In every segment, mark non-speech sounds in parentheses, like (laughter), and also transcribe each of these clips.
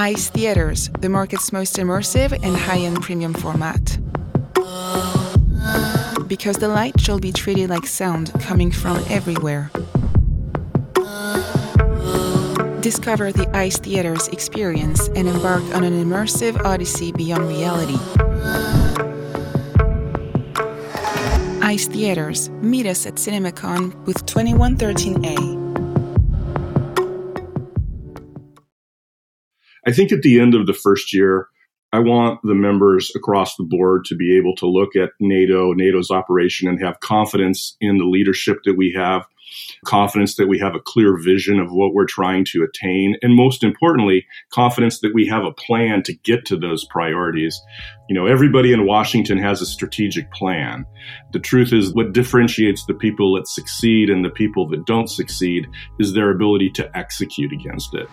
ICE Theaters, the market's most immersive and high end premium format. Because the light shall be treated like sound coming from everywhere. Discover the ICE Theaters experience and embark on an immersive odyssey beyond reality. ICE Theaters. Meet us at CinemaCon booth 2113A. I think at the end of the first year, I want the members across the board to be able to look at NATO, NATO's operation, and have confidence in the leadership that we have, confidence that we have a clear vision of what we're trying to attain, and most importantly, confidence that we have a plan to get to those priorities. You know, everybody in Washington has a strategic plan. The truth is, what differentiates the people that succeed and the people that don't succeed is their ability to execute against it.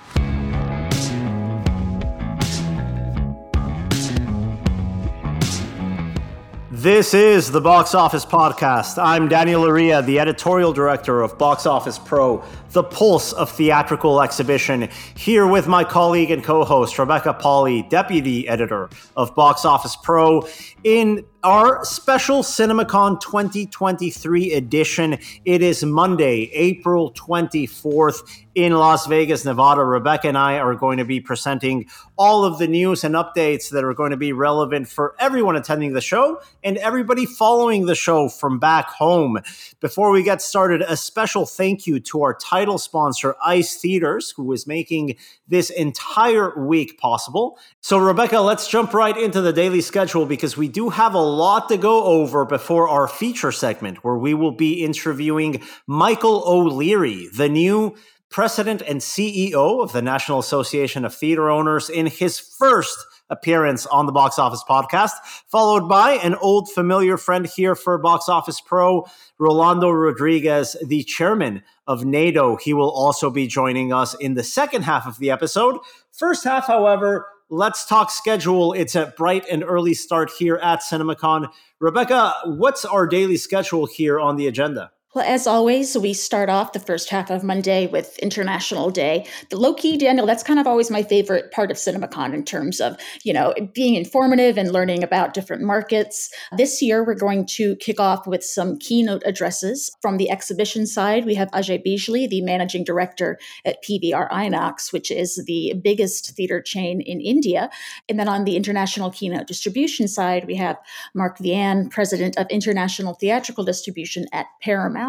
This is the Box Office Podcast. I'm Daniel Loria, the editorial director of Box Office Pro, the pulse of theatrical exhibition, here with my colleague and co host, Rebecca Pahle, deputy editor of Box Office Pro, in our special CinemaCon 2023 edition. It is Monday, April 24th in Las Vegas, Nevada. Rebecca and I are going to be presenting all of the news and updates that are going to be relevant for everyone attending the show and everybody following the show from back home. Before we get started, a special thank you to our title sponsor, ICE Theaters, who is making this entire week possible. So, Rebecca, let's jump right into the daily schedule because we do have a lot to go over before our feature segment, where we will be interviewing Michael O'Leary, the new president and CEO of the National Association of Theater Owners, in his first appearance on the Box Office podcast, followed by an old familiar friend here for Box Office Pro, Rolando Rodriguez, the chairman of NATO. He will also be joining us in the second half of the episode. First half, however, let's talk schedule. It's a bright and early start here at CinemaCon. Rebecca, what's our daily schedule here on the agenda? Well, as always, we start off the first half of Monday with International Day. The low key, Daniel, that's kind of always my favorite part of CinemaCon in terms of, you know, being informative and learning about different markets. This year, we're going to kick off with some keynote addresses. From the exhibition side, we have Ajay Bijli, the managing director at PVR Inox, which is the biggest theater chain in India. And then on the international keynote distribution side, we have Mark Viane, president of international theatrical distribution at Paramount.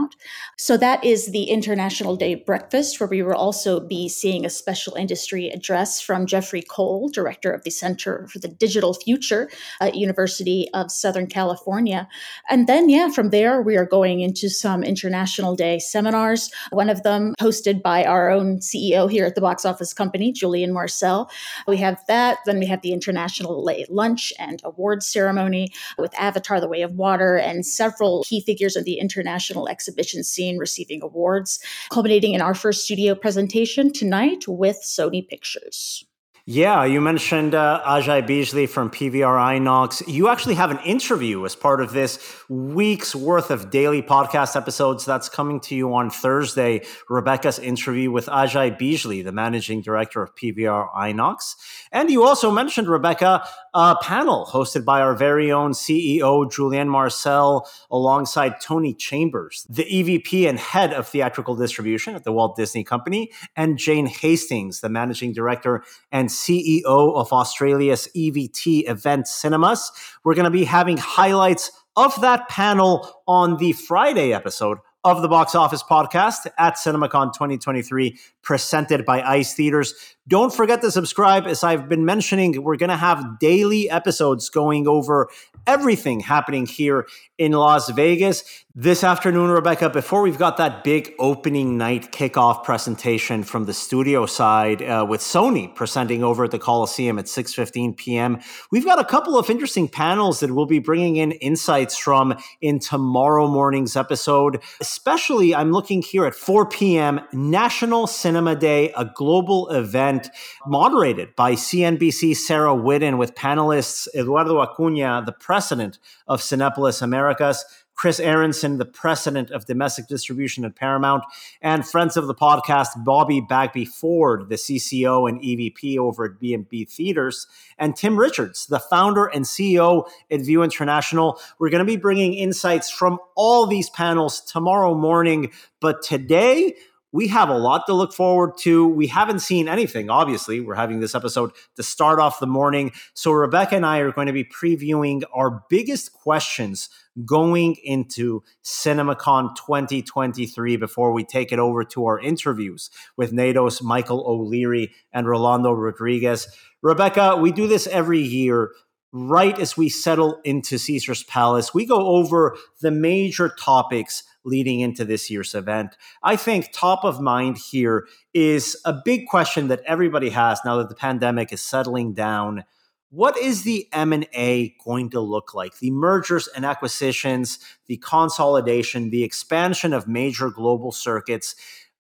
So that is the International Day breakfast, where we will also be seeing a special industry address from Jeffrey Cole, director of the Center for the Digital Future at University of Southern California. And then, yeah, from there we are going into some International Day seminars. One of them hosted by our own CEO here at the Box Office Company, Julien Marcel. We have that. Then we have the International lunch and awards ceremony with Avatar: The Way of Water and several key figures of the international exhibition scene receiving awards, culminating in our first studio presentation tonight with Sony Pictures. Yeah, you mentioned uh, Ajay Bijli from PVR Inox. You actually have an interview as part of this week's worth of daily podcast episodes that's coming to you on Thursday. Rebecca's interview with Ajay Bijli, the managing director of PVR Inox. And you also mentioned, Rebecca, a panel hosted by our very own CEO, Julien Marcel, alongside Tony Chambers, the EVP and head of theatrical distribution at the Walt Disney Company, and Jane Hastings, the managing director and CEO of Australia's EVT Event Cinemas. We're going to be having highlights of that panel on the Friday episode of the Box Office Podcast at CinemaCon 2023, presented by ICE Theaters. Don't forget to subscribe. As I've been mentioning, we're going to have daily episodes going over everything happening here in Las Vegas. This afternoon, Rebecca, before we've got that big opening night kickoff presentation from the studio side uh, with Sony presenting over at the Coliseum at 6.15 p.m., we've got a couple of interesting panels that we'll be bringing in insights from in tomorrow morning's episode. Especially, I'm looking here at 4 p.m., National Cinema Day, a global event moderated by CNBC Sarah Whitten with panelists Eduardo Acuna, the president of Cinepolis Americas, Chris Aronson, the president of domestic distribution at Paramount, and friends of the podcast, Bobby Bagby Ford, the CCO and EVP over at B&B Theaters, and Tim Richards, the founder and CEO at Vue International. We're going to be bringing insights from all these panels tomorrow morning, but today we have a lot to look forward to. We haven't seen anything, obviously. We're having this episode to start off the morning. So, Rebecca and I are going to be previewing our biggest questions going into CinemaCon 2023 before we take it over to our interviews with NATO's Michael O'Leary and Rolando Rodriguez. Rebecca, we do this every year right as we settle into Caesar's Palace. We go over the major topics leading into this year's event. I think top of mind here is a big question that everybody has now that the pandemic is settling down. What is the M&A going to look like? The mergers and acquisitions, the consolidation, the expansion of major global circuits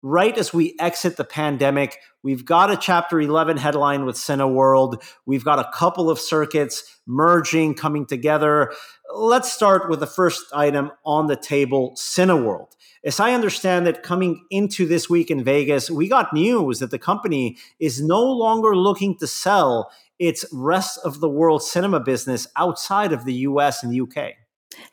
right as we exit the pandemic, we've got a Chapter 11 headline with Cineworld. We've got a couple of circuits merging, coming together. Let's start with the first item on the table Cineworld. As I understand it, coming into this week in Vegas, we got news that the company is no longer looking to sell its rest of the world cinema business outside of the US and UK.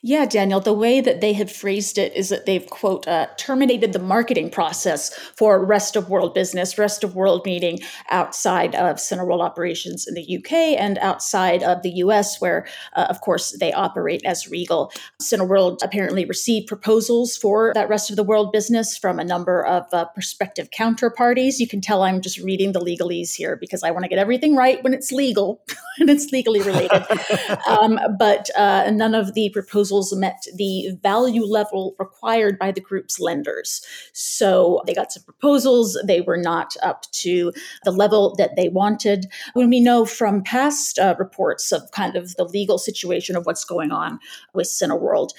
Yeah, Daniel, the way that they have phrased it is that they've, quote, uh, terminated the marketing process for rest of world business, rest of world meaning outside of Cineworld operations in the UK and outside of the US, where, uh, of course, they operate as Regal. Cineworld apparently received proposals for that rest of the world business from a number of uh, prospective counterparties. You can tell I'm just reading the legalese here because I want to get everything right when it's legal (laughs) and it's legally related. (laughs) um, but uh, none of the proposals met the value level required by the group's lenders. So they got some proposals. They were not up to the level that they wanted. When we know from past uh, reports of kind of the legal situation of what's going on with Cineworld,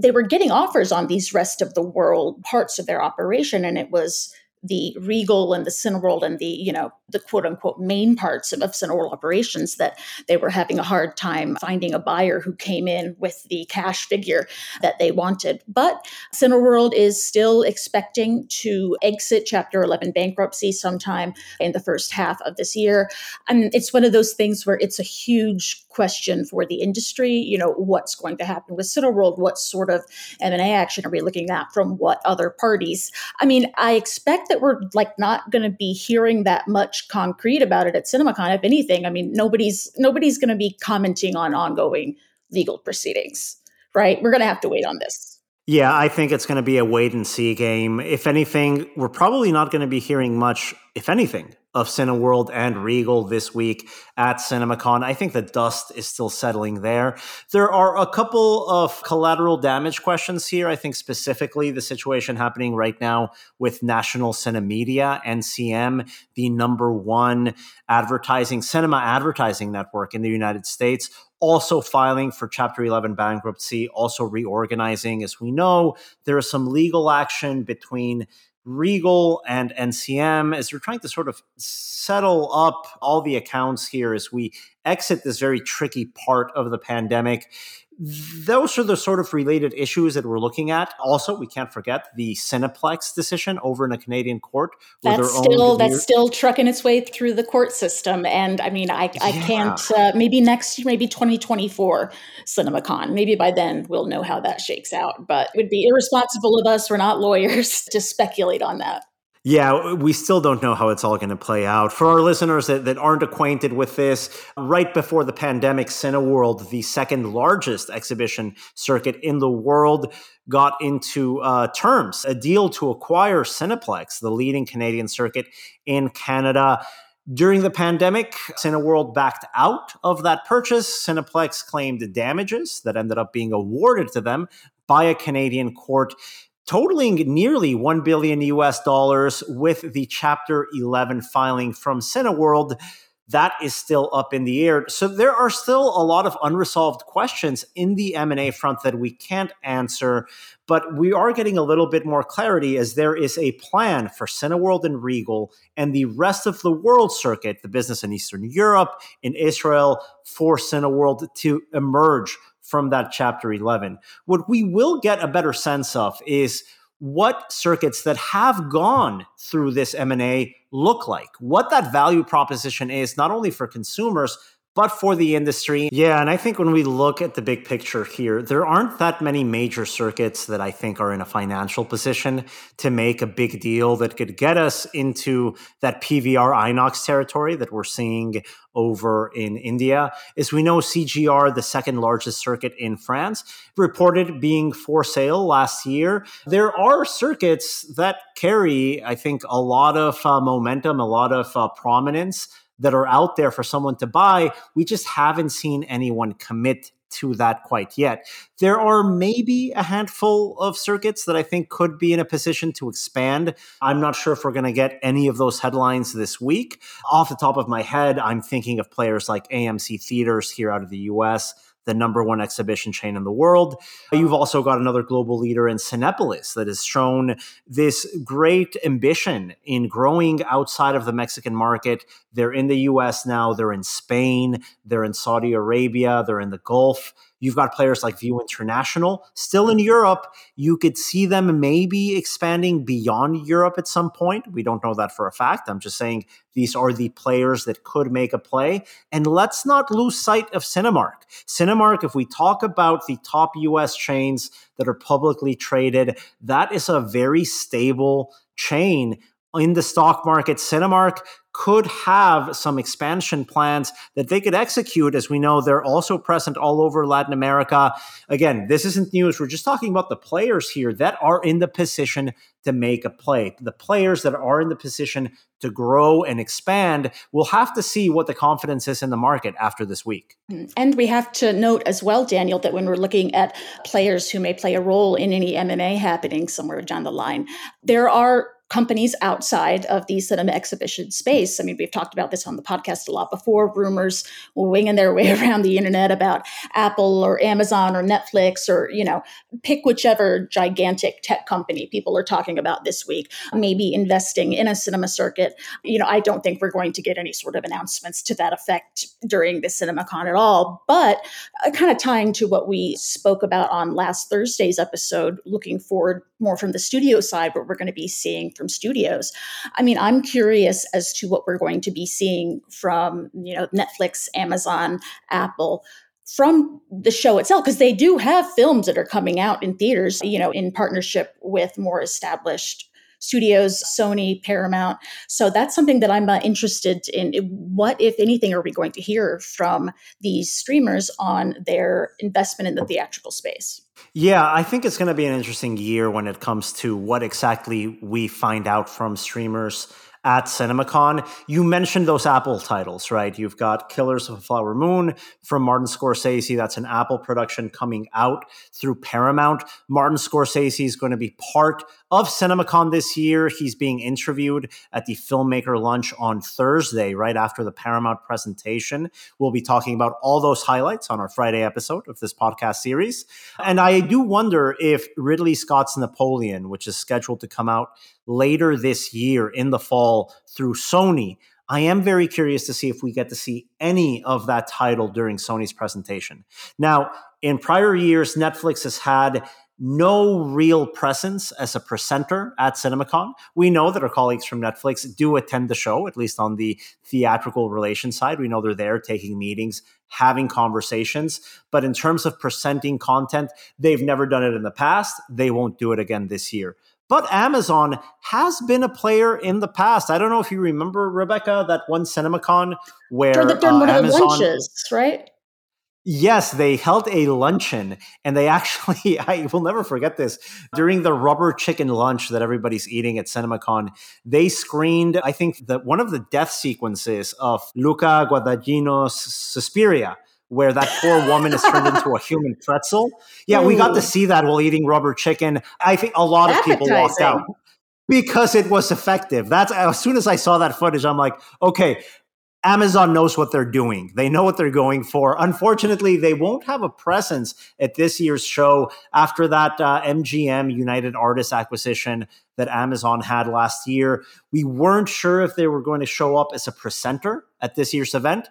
they were getting offers on these rest of the world parts of their operation, and it was the Regal and the Cineworld and the, you know, the quote unquote main parts of, of Cineworld operations that they were having a hard time finding a buyer who came in with the cash figure that they wanted. But Cineworld is still expecting to exit Chapter 11 bankruptcy sometime in the first half of this year. And it's one of those things where it's a huge question for the industry. You know, what's going to happen with Cineworld? What sort of M&A action are we looking at from what other parties? I mean, I expect that we're like not going to be hearing that much concrete about it at CinemaCon. If anything, I mean, nobody's nobody's going to be commenting on ongoing legal proceedings, right? We're going to have to wait on this. Yeah, I think it's going to be a wait and see game. If anything, we're probably not going to be hearing much, if anything, of Cineworld and Regal this week at CinemaCon. I think the dust is still settling there. There are a couple of collateral damage questions here. I think specifically the situation happening right now with National Cinemedia, NCM, the number one advertising cinema advertising network in the United States, also filing for Chapter 11 bankruptcy, also reorganizing. As we know, there is some legal action between Regal and NCM as we're trying to sort of settle up all the accounts here as we exit this very tricky part of the pandemic those are the sort of related issues that we're looking at. Also, we can't forget the Cineplex decision over in a Canadian court. That's still that's still trucking its way through the court system, and I mean, I I yeah. can't. Uh, maybe next year, maybe 2024 CinemaCon. Maybe by then we'll know how that shakes out. But it would be irresponsible of us. We're not lawyers (laughs) to speculate on that. Yeah, we still don't know how it's all going to play out. For our listeners that, that aren't acquainted with this, right before the pandemic, Cineworld, the second largest exhibition circuit in the world, got into uh, terms, a deal to acquire Cineplex, the leading Canadian circuit in Canada. During the pandemic, Cineworld backed out of that purchase. Cineplex claimed damages that ended up being awarded to them by a Canadian court totaling nearly 1 billion US dollars with the chapter 11 filing from Cineworld that is still up in the air. So there are still a lot of unresolved questions in the M&A front that we can't answer, but we are getting a little bit more clarity as there is a plan for Cineworld and Regal and the rest of the world circuit, the business in Eastern Europe, in Israel, for Cineworld to emerge from that Chapter 11. What we will get a better sense of is what circuits that have gone through this M&A look like, what that value proposition is, not only for consumers, but for the industry. Yeah, and I think when we look at the big picture here, there aren't that many major circuits that I think are in a financial position to make a big deal that could get us into that PVR Inox territory that we're seeing over in India. As we know, CGR, the second largest circuit in France, reported being for sale last year. There are circuits that carry, I think, a lot of uh, momentum, a lot of uh, prominence that are out there for someone to buy. We just haven't seen anyone commit to that quite yet. There are maybe a handful of circuits that I think could be in a position to expand. I'm not sure if we're going to get any of those headlines this week. Off the top of my head, I'm thinking of players like AMC Theaters here out of the US the number one exhibition chain in the world. You've also got another global leader in Cinepolis that has shown this great ambition in growing outside of the Mexican market. They're in the US now, they're in Spain, they're in Saudi Arabia, they're in the Gulf. You've got players like Vue International still in Europe. You could see them maybe expanding beyond Europe at some point. We don't know that for a fact. I'm just saying these are the players that could make a play. And let's not lose sight of Cinemark. Cinemark, if we talk about the top US chains that are publicly traded, that is a very stable chain in the stock market. Cinemark could have some expansion plans that they could execute. As we know, they're also present all over Latin America. Again, this isn't news. We're just talking about the players here that are in the position to make a play. The players that are in the position to grow and expand, we'll have to see what the confidence is in the market after this week. Mm, and we have to note as well, Daniel, that when we're looking at players who may play a role in any M&A happening somewhere down the line, there are companies outside of the cinema exhibition space. I mean, we've talked about this on the podcast a lot before. Rumors winging their (laughs) way around the internet about Apple or Amazon or Netflix or, you know, pick whichever gigantic tech company people are talking about this week, maybe investing in a cinema circuit. You know, I don't think we're going to get any sort of announcements to that effect during the CinemaCon at all. But uh, kind of tying to what we spoke about on last Thursday's episode, looking forward more from the studio side, what we're going to be seeing from studios. I mean, I'm curious as to what we're going to be seeing from, you know, Netflix, Amazon, Apple from the show itself because they do have films that are coming out in theaters, you know, in partnership with more established studios, Sony, Paramount. So that's something that I'm uh, interested in. What, if anything, are we going to hear from these streamers on their investment in the theatrical space? Yeah, I think it's going to be an interesting year when it comes to what exactly we find out from streamers at CinemaCon. You mentioned those Apple titles, right? You've got Killers of a Flower Moon from Martin Scorsese. That's an Apple production coming out through Paramount. Martin Scorsese is going to be part of CinemaCon this year. He's being interviewed at the filmmaker lunch on Thursday, right after the Paramount presentation. We'll be talking about all those highlights on our Friday episode of this podcast series. And I do wonder if Ridley Scott's Napoleon, which is scheduled to come out later this year in the fall through Sony, I am very curious to see if we get to see any of that title during Sony's presentation. Now, in prior years, Netflix has had no real presence as a presenter at CinemaCon. We know that our colleagues from Netflix do attend the show, at least on the theatrical relations side. We know they're there taking meetings, having conversations. But in terms of presenting content, they've never done it in the past. They won't do it again this year. But Amazon has been a player in the past. I don't know if you remember, Rebecca, that one CinemaCon where during, during uh, one Amazon, of the lunches, right? Yes, they held a luncheon and they (laughs) actually, I will never forget this. During the rubber chicken lunch that everybody's eating at CinemaCon, they screened, I think, that one of the death sequences of Luca Guadagnino's Suspiria, where that poor woman is turned into a (laughs) human pretzel. Yeah, Ooh. we got to see that while eating rubber chicken. I think a lot of people walked out because it was effective. That's as soon as I saw that footage, I'm like, okay, Amazon knows what they're doing. They know what they're going for. Unfortunately, they won't have a presence at this year's show after that uh, MGM United Artists acquisition that Amazon had last year. We weren't sure if they were going to show up as a presenter at this year's event.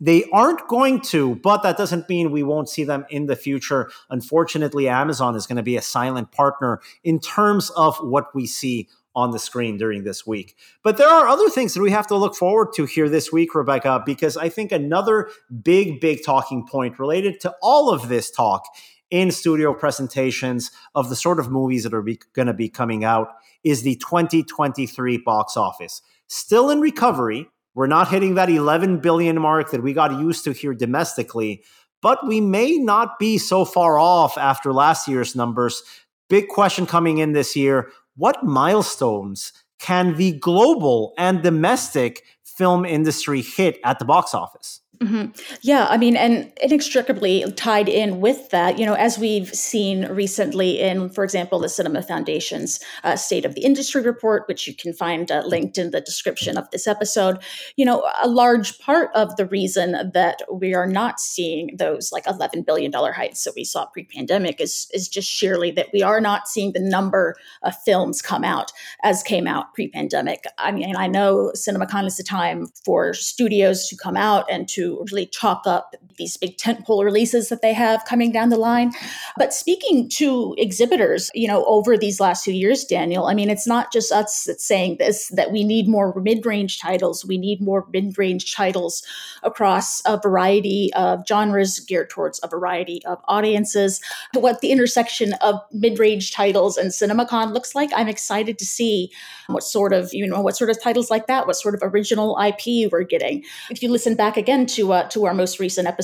They aren't going to, but that doesn't mean we won't see them in the future. Unfortunately, Amazon is going to be a silent partner in terms of what we see on the screen during this week. But there are other things that we have to look forward to here this week, Rebecca, because I think another big, big talking point related to all of this talk in studio presentations of the sort of movies that are going to be coming out is the 2023 box office. Still in recovery. We're not hitting that 11 billion mark that we got used to here domestically, but we may not be so far off after last year's numbers. Big question coming in this year what milestones can the global and domestic film industry hit at the box office? Mm-hmm. Yeah, I mean, and inextricably tied in with that, you know, as we've seen recently in, for example, the Cinema Foundation's uh, State of the Industry report, which you can find uh, linked in the description of this episode, you know, a large part of the reason that we are not seeing those like $11 billion heights that we saw pre pandemic is, is just sheerly that we are not seeing the number of films come out as came out pre pandemic. I mean, I know CinemaCon is the time for studios to come out and to really chalk up these big tentpole releases that they have coming down the line. But speaking to exhibitors, you know, over these last two years, Daniel, I mean, it's not just us that's saying this, that we need more mid-range titles. We need more mid-range titles across a variety of genres geared towards a variety of audiences. What the intersection of mid-range titles and CinemaCon looks like, I'm excited to see what sort of, you know, what sort of titles like that, what sort of original IP we're getting. If you listen back again to uh, to our most recent episode,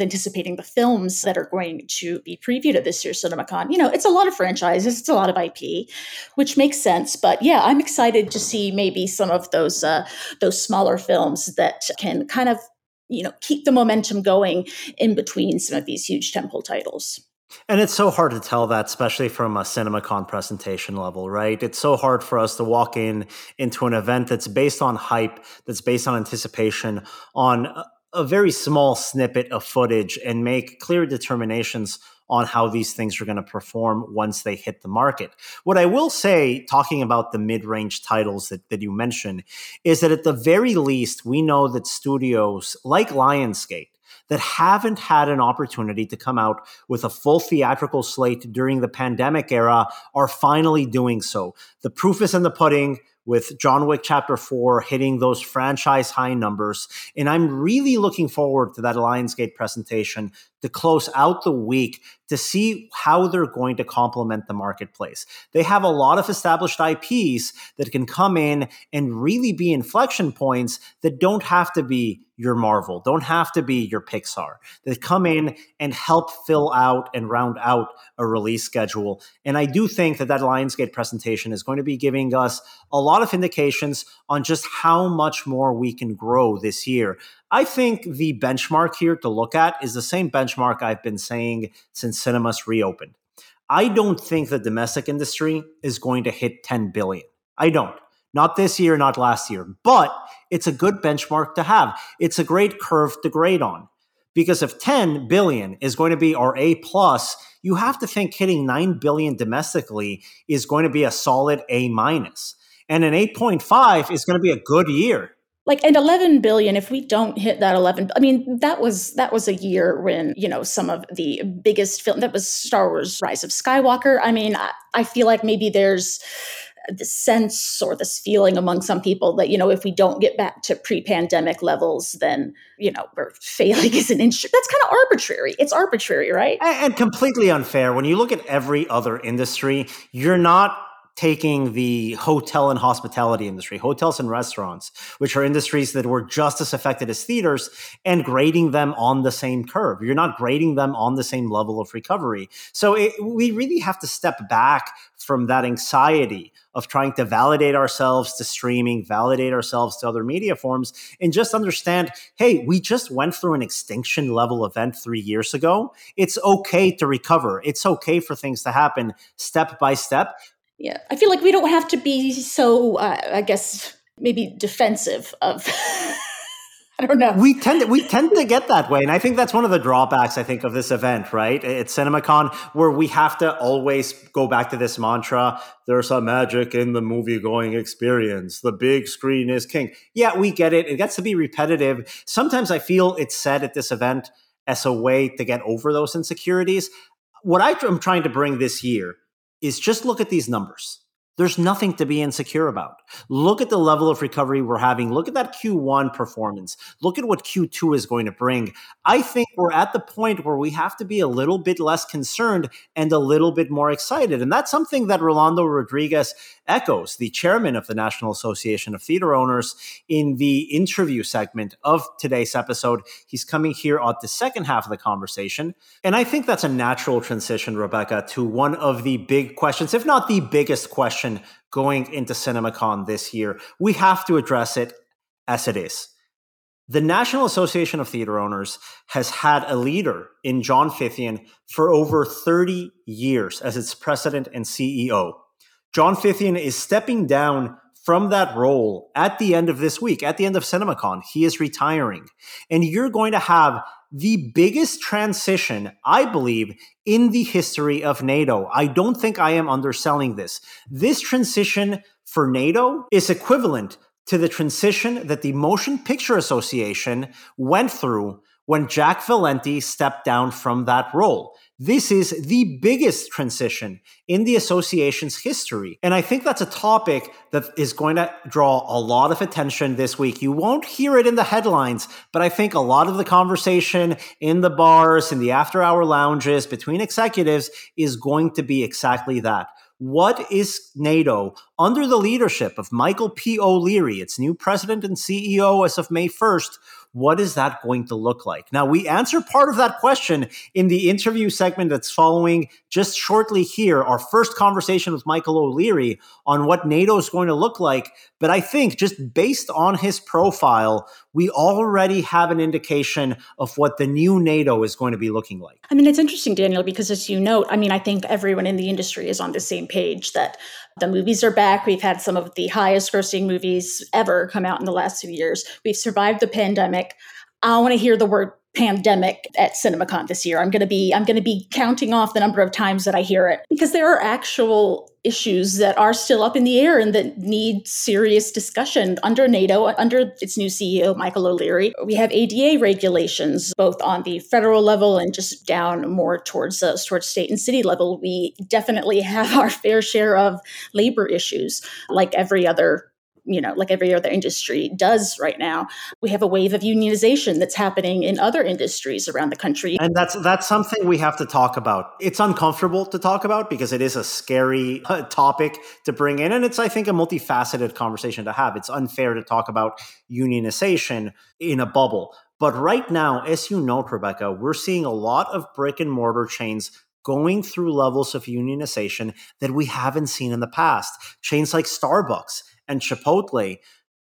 anticipating the films that are going to be previewed at this year's CinemaCon, you know, it's a lot of franchises, it's a lot of IP, which makes sense. But yeah, I'm excited to see maybe some of those uh, those smaller films that can kind of you know keep the momentum going in between some of these huge tentpole titles. And it's so hard to tell that, especially from a CinemaCon presentation level, right? It's so hard for us to walk in into an event that's based on hype, that's based on anticipation, on a very small snippet of footage, and make clear determinations on how these things are going to perform once they hit the market. What I will say, talking about the mid range titles that, that you mentioned, is that at the very least, we know that studios like Lionsgate that haven't had an opportunity to come out with a full theatrical slate during the pandemic era are finally doing so. The proof is in the pudding with John Wick Chapter 4 hitting those franchise high numbers. And I'm really looking forward to that Lionsgate presentation to close out the week to see how they're going to complement the marketplace. They have a lot of established IPs that can come in and really be inflection points that don't have to be your Marvel, don't have to be your Pixar, that come in and help fill out and round out a release schedule. And I do think that that Lionsgate presentation is going to be giving us a lot of indications on just how much more we can grow this year. I think the benchmark here to look at is the same benchmark I've been saying since cinemas reopened. I don't think the domestic industry is going to hit 10 billion. I don't. Not this year, not last year, but it's a good benchmark to have. It's a great curve to grade on. Because if 10 billion is going to be our A plus, you have to think hitting 9 billion domestically is going to be a solid A minus. And an 8.5 is going to be a good year like and 11 billion if we don't hit that 11 i mean that was that was a year when you know some of the biggest film that was star wars rise of skywalker. I mean i, I feel like maybe there's the sense or this feeling among some people that you know if we don't get back to pre-pandemic levels then you know we're (laughs) failing as an industry that's kind of arbitrary. It's arbitrary right? And, and completely unfair. When you look at every other industry you're not taking the hotel and hospitality industry, hotels and restaurants, which are industries that were just as affected as theaters, and grading them on the same curve. You're not grading them on the same level of recovery. So it, we really have to step back from that anxiety of trying to validate ourselves to streaming, validate ourselves to other media forms, and just understand hey, we just went through an extinction level event three years ago. It's okay to recover, it's okay for things to happen step by step yeah i feel like we don't have to be so uh, i guess maybe defensive of (laughs) I don't know. We tend to, we tend to get that way, and I think that's one of the drawbacks I think of this event, right? At CinemaCon, where we have to always go back to this mantra: "There's a magic in the movie-going experience. The big screen is king." Yeah, we get it. It gets to be repetitive. Sometimes I feel it's said at this event as a way to get over those insecurities. What I'm trying to bring this year is just look at these numbers there's nothing to be insecure about. Look at the level of recovery we're having. Look at that Q1 performance. Look at what Q2 is going to bring. I think we're at the point where we have to be a little bit less concerned and a little bit more excited. And that's something that Rolando Rodriguez echoes, the chairman of the National Association of Theater Owners, in the interview segment of today's episode. He's coming here on the second half of the conversation. And I think that's a natural transition, Rebecca, to one of the big questions, if not the biggest question going into CinemaCon this year. We have to address it as it is. The National Association of Theater Owners has had a leader in John Fithian for over 30 years as its president and CEO. John Fithian is stepping down from that role at the end of this week, at the end of CinemaCon. He is retiring. And you're going to have the biggest transition, I believe, in the history of NATO. I don't think I am underselling this. This transition for NATO is equivalent to the transition that the Motion Picture Association went through when Jack Valenti stepped down from that role. This is the biggest transition in the association's history. And I think that's a topic that is going to draw a lot of attention this week. You won't hear it in the headlines, but I think a lot of the conversation in the bars, in the after hour lounges between executives is going to be exactly that. What is NATO under the leadership of Michael P. O'Leary, its new president and CEO as of May 1st? What is that going to look like? Now, we answer part of that question in the interview segment that's following just shortly here, our first conversation with Michael O'Leary on what NATO is going to look like. But I think just based on his profile, we already have an indication of what the new NATO is going to be looking like. I mean, it's interesting, Daniel, because as you note, I mean, I think everyone in the industry is on the same page that the movies are back. We've had some of the highest grossing movies ever come out in the last few years. We've survived the pandemic. I want to hear the word pandemic at CinemaCon this year. I'm going to be I'm going to be counting off the number of times that I hear it because there are actual issues that are still up in the air and that need serious discussion under NATO under its new CEO Michael O'Leary. We have ADA regulations both on the federal level and just down more towards uh, towards state and city level. We definitely have our fair share of labor issues like every other you know, like every other industry does right now. We have a wave of unionization that's happening in other industries around the country. And that's that's something we have to talk about. It's uncomfortable to talk about because it is a scary uh, topic to bring in and it's I think a multifaceted conversation to have. It's unfair to talk about unionization in a bubble. But right now, as you know, Rebecca, we're seeing a lot of brick and mortar chains going through levels of unionization that we haven't seen in the past. Chains like Starbucks and Chipotle,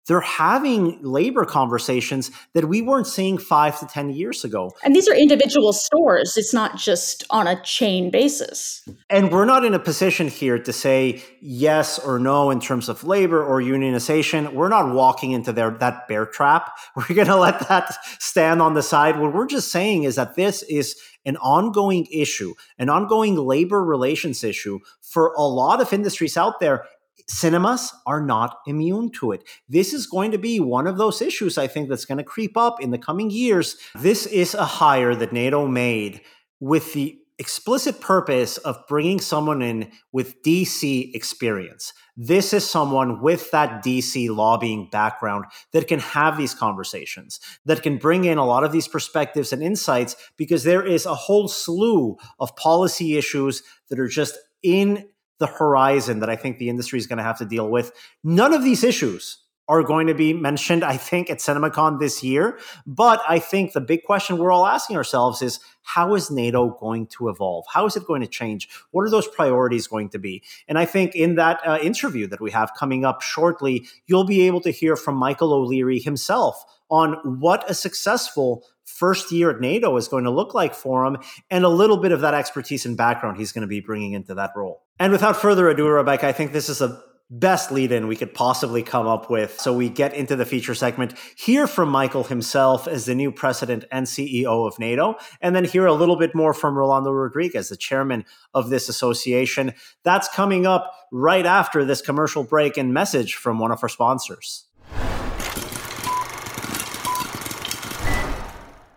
they're having labor conversations that we weren't seeing five to 10 years ago. And these are individual stores, it's not just on a chain basis. And we're not in a position here to say yes or no in terms of labor or unionization. We're not walking into their, that bear trap. (laughs) We're going to let that stand on the side. What we're just saying is that this is an ongoing issue, an ongoing labor relations issue for a lot of industries out there cinemas are not immune to it. This is going to be one of those issues, I think, that's going to creep up in the coming years. This is a hire that NATO made with the explicit purpose of bringing someone in with DC experience. This is someone with that DC lobbying background that can have these conversations, that can bring in a lot of these perspectives and insights, because there is a whole slew of policy issues that are just in the horizon that I think the industry is going to have to deal with. None of these issues are going to be mentioned, I think, at CinemaCon this year. But I think the big question we're all asking ourselves is how is NATO going to evolve? How is it going to change? What are those priorities going to be? And I think in that uh, interview that we have coming up shortly, you'll be able to hear from Michael O'Leary himself on what a successful first year at NATO is going to look like for him and a little bit of that expertise and background he's going to be bringing into that role. And without further ado, Rebecca, I think this is a best lead in we could possibly come up with. So we get into the feature segment, hear from Michael himself as the new president and CEO of NATO, and then hear a little bit more from Rolando Rodriguez, the chairman of this association. That's coming up right after this commercial break and message from one of our sponsors.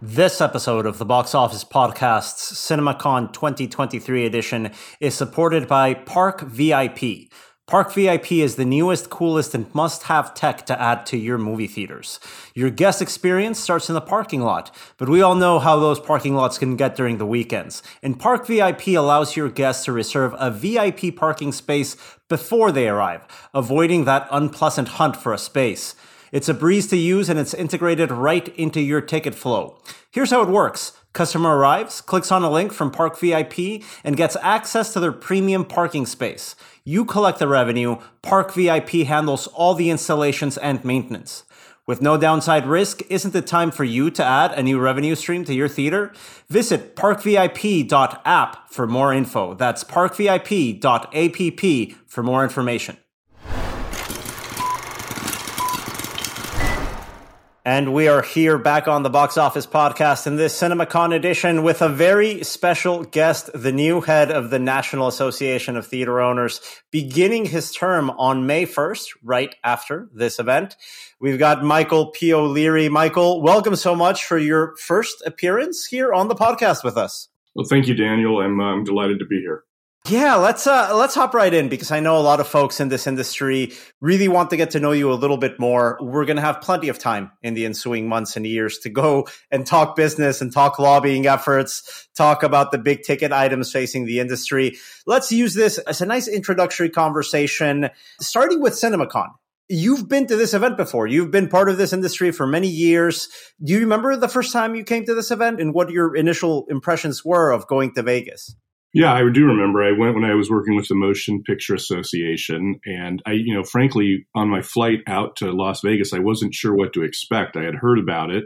This episode of the Box Office Podcast's CinemaCon 2023 edition is supported by Park VIP. Park VIP is the newest, coolest, and must have tech to add to your movie theaters. Your guest experience starts in the parking lot, but we all know how those parking lots can get during the weekends. And Park VIP allows your guests to reserve a VIP parking space before they arrive, avoiding that unpleasant hunt for a space. It's a breeze to use and it's integrated right into your ticket flow. Here's how it works. Customer arrives, clicks on a link from Park VIP, and gets access to their premium parking space. You collect the revenue, Park VIP handles all the installations and maintenance. With no downside risk, isn't it time for you to add a new revenue stream to your theater? Visit parkvip.app for more info. That's parkvip.app for more information. And we are here back on the Box Office Podcast in this CinemaCon edition with a very special guest, the new head of the National Association of Theater Owners, beginning his term on May 1st, right after this event. We've got Michael P. O'Leary. Michael, welcome so much for your first appearance here on the podcast with us. Well, thank you, Daniel. I'm, uh, I'm delighted to be here. Yeah, let's uh, let's hop right in because I know a lot of folks in this industry really want to get to know you a little bit more. We're going to have plenty of time in the ensuing months and years to go and talk business and talk lobbying efforts, talk about the big ticket items facing the industry. Let's use this as a nice introductory conversation, starting with CinemaCon. You've been to this event before. You've been part of this industry for many years. Do you remember the first time you came to this event and what your initial impressions were of going to Vegas? Yeah, I do remember. I went when I was working with the Motion Picture Association, and I, you know, frankly, on my flight out to Las Vegas, I wasn't sure what to expect. I had heard about it,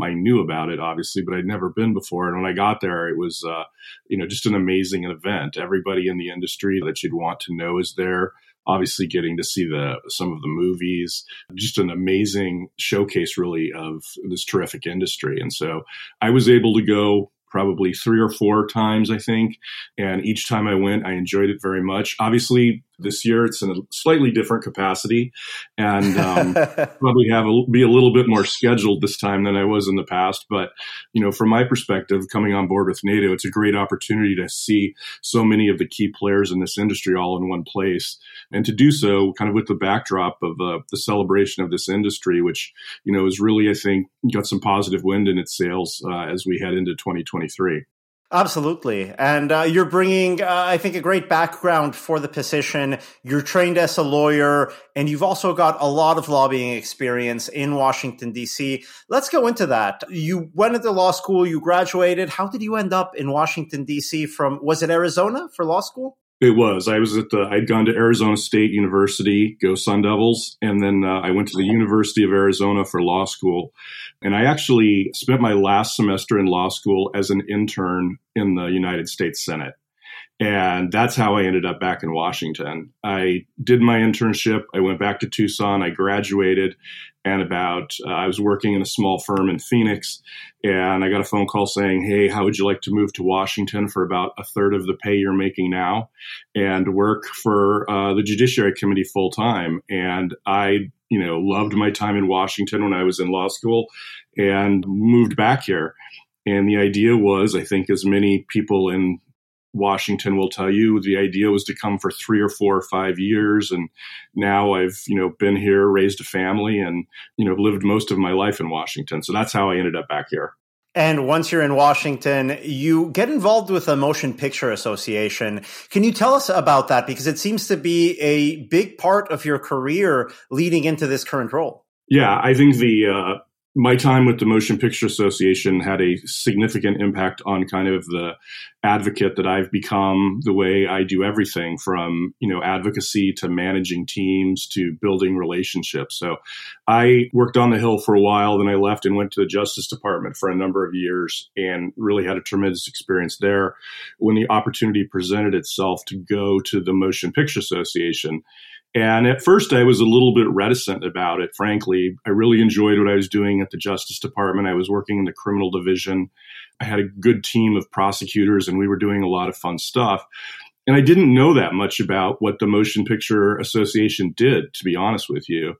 I knew about it, obviously, but I'd never been before. And when I got there, it was, uh, you know, just an amazing event. Everybody in the industry that you'd want to know is there. Obviously, getting to see the some of the movies, just an amazing showcase, really, of this terrific industry. And so, I was able to go probably three or four times, I think. And each time I went, I enjoyed it very much. Obviously, this year it's in a slightly different capacity, and um, (laughs) probably have a, be a little bit more scheduled this time than I was in the past. But you know, from my perspective, coming on board with NATO, it's a great opportunity to see so many of the key players in this industry all in one place, and to do so kind of with the backdrop of uh, the celebration of this industry, which you know is really, I think, got some positive wind in its sails uh, as we head into 2023. Absolutely. And uh, you're bringing, uh, I think, a great background for the position. You're trained as a lawyer, and you've also got a lot of lobbying experience in Washington, D.C. Let's go into that. You went into law school, you graduated. How did you end up in Washington, D.C. from, was it Arizona for law school? It was. I was at the. I'd gone to Arizona State University, go Sun Devils, and then uh, I went to the University of Arizona for law school. And I actually spent my last semester in law school as an intern in the United States Senate. And that's how I ended up back in Washington. I did my internship. I went back to Tucson. I graduated, and about uh, I was working in a small firm in Phoenix, and I got a phone call saying, "Hey, how would you like to move to Washington for about a third of the pay you're making now, and work for uh, the Judiciary Committee full time?" And I, you know, loved my time in Washington when I was in law school, and moved back here. And the idea was, I think, as many people in Washington will tell you the idea was to come for three or four or five years. And now I've, you know, been here, raised a family and, you know, lived most of my life in Washington. So that's how I ended up back here. And once you're in Washington, you get involved with the Motion Picture Association. Can you tell us about that? Because it seems to be a big part of your career leading into this current role. Yeah, I think the uh, my time with the Motion Picture Association had a significant impact on kind of the advocate that I've become, the way I do everything from, you know, advocacy to managing teams to building relationships. So I worked on the Hill for a while, then I left and went to the Justice Department for a number of years and really had a tremendous experience there. When the opportunity presented itself to go to the Motion Picture Association, And at first, I was a little bit reticent about it, frankly. I really enjoyed what I was doing at the Justice Department. I was working in the criminal division. I had a good team of prosecutors, and we were doing a lot of fun stuff. And I didn't know that much about what the Motion Picture Association did, to be honest with you.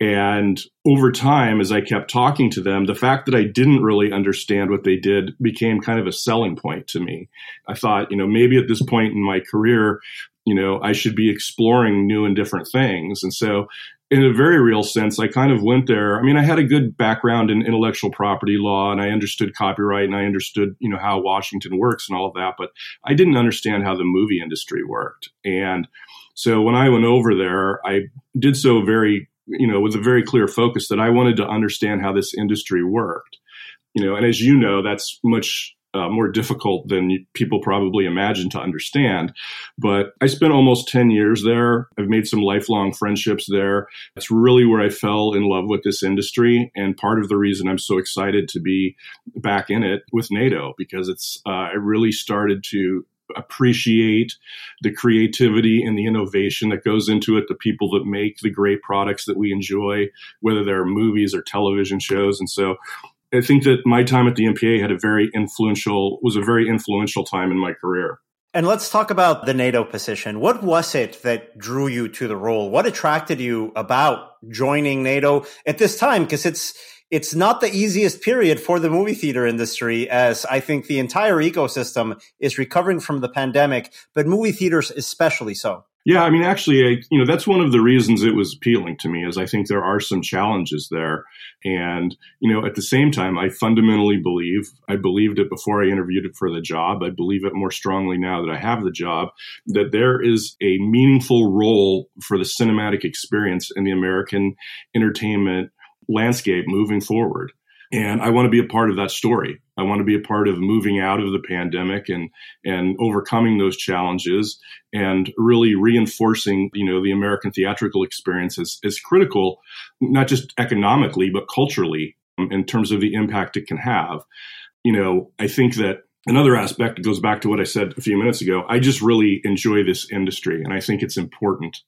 And over time, as I kept talking to them, the fact that I didn't really understand what they did became kind of a selling point to me. I thought, you know, maybe at this point in my career, you know, I should be exploring new and different things. And so, in a very real sense, I kind of went there. I mean, I had a good background in intellectual property law and I understood copyright and I understood, you know, how Washington works and all of that, but I didn't understand how the movie industry worked. And so when I went over there, I did so very you know, with a very clear focus that I wanted to understand how this industry worked. You know, and as you know, that's much uh, more difficult than people probably imagine to understand. But I spent almost 10 years there. I've made some lifelong friendships there. That's really where I fell in love with this industry. And part of the reason I'm so excited to be back in it with NATO, because it's, uh, I really started to appreciate the creativity and the innovation that goes into it, the people that make the great products that we enjoy, whether they're movies or television shows. And so I think that my time at the MPA had a very influential, was a very influential time in my career. And let's talk about the NATO position. What was it that drew you to the role? What attracted you about joining NATO at this time? Because it's, it's not the easiest period for the movie theater industry as I think the entire ecosystem is recovering from the pandemic, but movie theaters especially so. Yeah, I mean, actually, I, you know, that's one of the reasons it was appealing to me is I think there are some challenges there. And, you know, at the same time, I fundamentally believe, I believed it before I interviewed it for the job. I believe it more strongly now that I have the job, that there is a meaningful role for the cinematic experience in the American entertainment landscape moving forward. And I want to be a part of that story. I want to be a part of moving out of the pandemic and and overcoming those challenges and really reinforcing, you know, the American theatrical experience is, is critical, not just economically, but culturally um, in terms of the impact it can have. You know, I think that another aspect goes back to what I said a few minutes ago. I just really enjoy this industry and I think it's important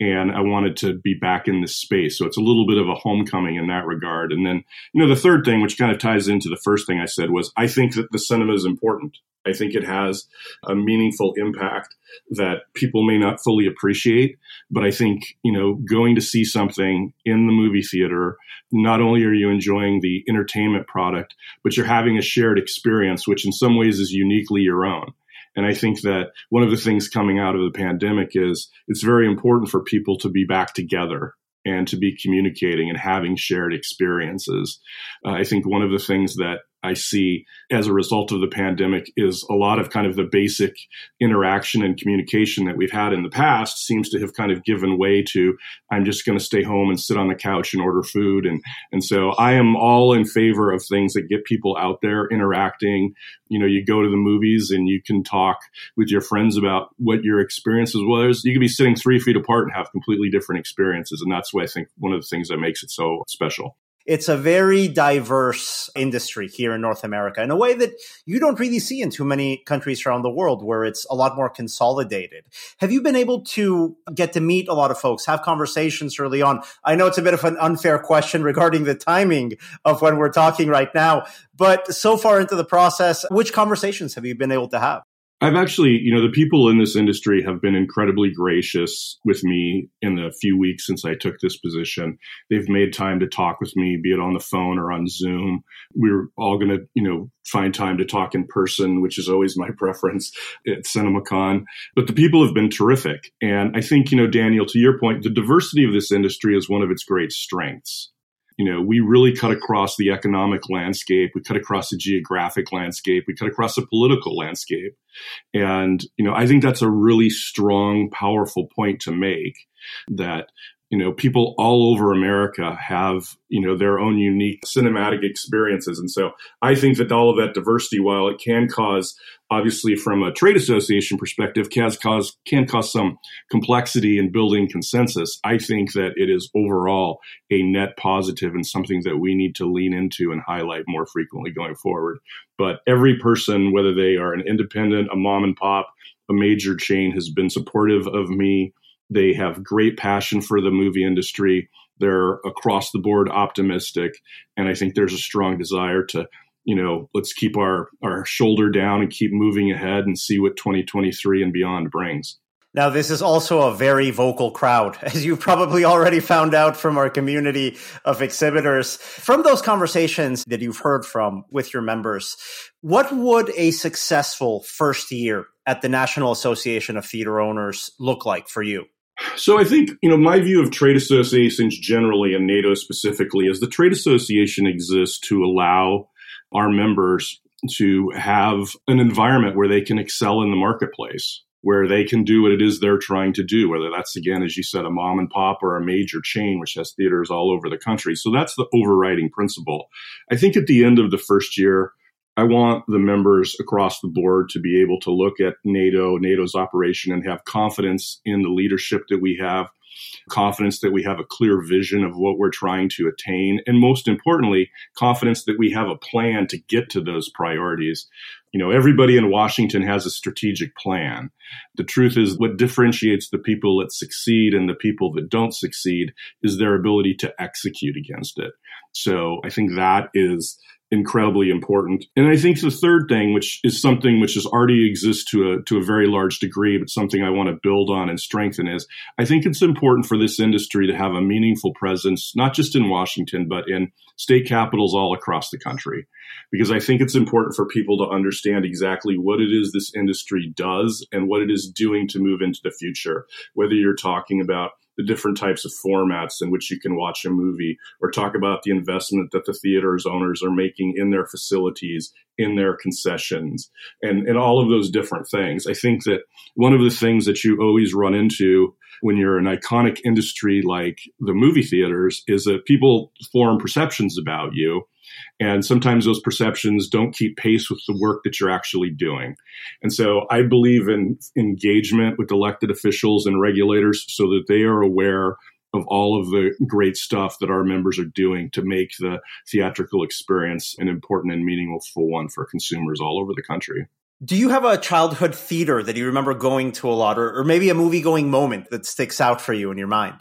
and I wanted to be back in this space. So it's a little bit of a homecoming in that regard. And then, you know, the third thing, which kind of ties into the first thing I said, was I think that the cinema is important. I think it has a meaningful impact that people may not fully appreciate. But I think, you know, going to see something in the movie theater, not only are you enjoying the entertainment product, but you're having a shared experience, which in some ways is uniquely your own. And I think that one of the things coming out of the pandemic is it's very important for people to be back together and to be communicating and having shared experiences. Uh, I think one of the things that I see as a result of the pandemic is a lot of kind of the basic interaction and communication that we've had in the past seems to have kind of given way to I'm just going to stay home and sit on the couch and order food. And and so I am all in favor of things that get people out there interacting. You know you go to the movies and you can talk with your friends about what your experiences was. You could be sitting 3 feet apart and have completely different experiences and that's why I think one of the things that makes it so special it's a very diverse industry here in North America in a way that you don't really see in too many countries around the world where it's a lot more consolidated. Have you been able to get to meet a lot of folks, have conversations early on? I know it's a bit of an unfair question regarding the timing of when we're talking right now, but so far into the process, which conversations have you been able to have? I've actually, you know, the people in this industry have been incredibly gracious with me in the few weeks since I took this position. They've made time to talk with me, be it on the phone or on Zoom. We're all going to, you know, find time to talk in person, which is always my (laughs) preference at CinemaCon. But the people have been terrific. And I think, you know, Daniel, to your point, the diversity of this industry is one of its great strengths you know, we really cut across the economic landscape. We cut across the geographic landscape. We cut across the political landscape. And, you know, I think that's a really strong, powerful point to make that, you know, people all over America have, you know, their own unique cinematic experiences. And so I think that all of that diversity, while it can cause obviously from a trade association perspective can cause can cause some complexity in building consensus i think that it is overall a net positive and something that we need to lean into and highlight more frequently going forward but every person whether they are an independent a mom and pop a major chain has been supportive of me They have great passion for the movie industry. They're across the board optimistic. And I think there's a strong desire to, you know, let's keep our, our shoulder down and keep moving ahead and see what 2023 and beyond brings. Now, this is also a very vocal crowd, (laughs) as you probably already found out from our community of exhibitors. From those conversations that you've heard from with your members, what would a successful first year at the National Association of Theater Owners look like for you? So I think, you know, my view of trade associations generally and NATO specifically is the trade association exists to allow our members to have an environment where they can excel in the marketplace where they can do what it is they're trying to do, whether that's, again, as you said, a mom and pop or a major chain, which has theaters all over the country. So that's the overriding principle. I think at the end of the first year, I want the members across the board to be able to look at NATO, NATO's operation, and have confidence in the leadership that we have, confidence that we have a clear vision of what we're trying to attain, and most importantly, confidence that we have a plan to get to those priorities. You know, everybody in Washington has a strategic plan. The truth is, what differentiates the people that succeed and the people that don't succeed is their ability to execute against it. So I think that is incredibly important. And I think the third thing, which is something which has already exists to a to a very large degree, but something I want to build on and strengthen is I think it's important for this industry to have a meaningful presence, not just in Washington, but in state capitals all across the country. Because I think it's important for people to understand exactly what it is this industry does and what it is doing to move into the future. Whether you're talking about the different types of formats in which you can watch a movie or talk about the investment that the theaters owners are making in their facilities in their concessions and, and all of those different things i think that one of the things that you always run into when you're an iconic industry like the movie theaters is that people form perceptions about you and sometimes those perceptions don't keep pace with the work that you're actually doing. And so I believe in engagement with elected officials and regulators so that they are aware of all of the great stuff that our members are doing to make the theatrical experience an important and meaningful one for consumers all over the country. Do you have a childhood theater that you remember going to a lot, or, or maybe a movie going moment that sticks out for you in your mind?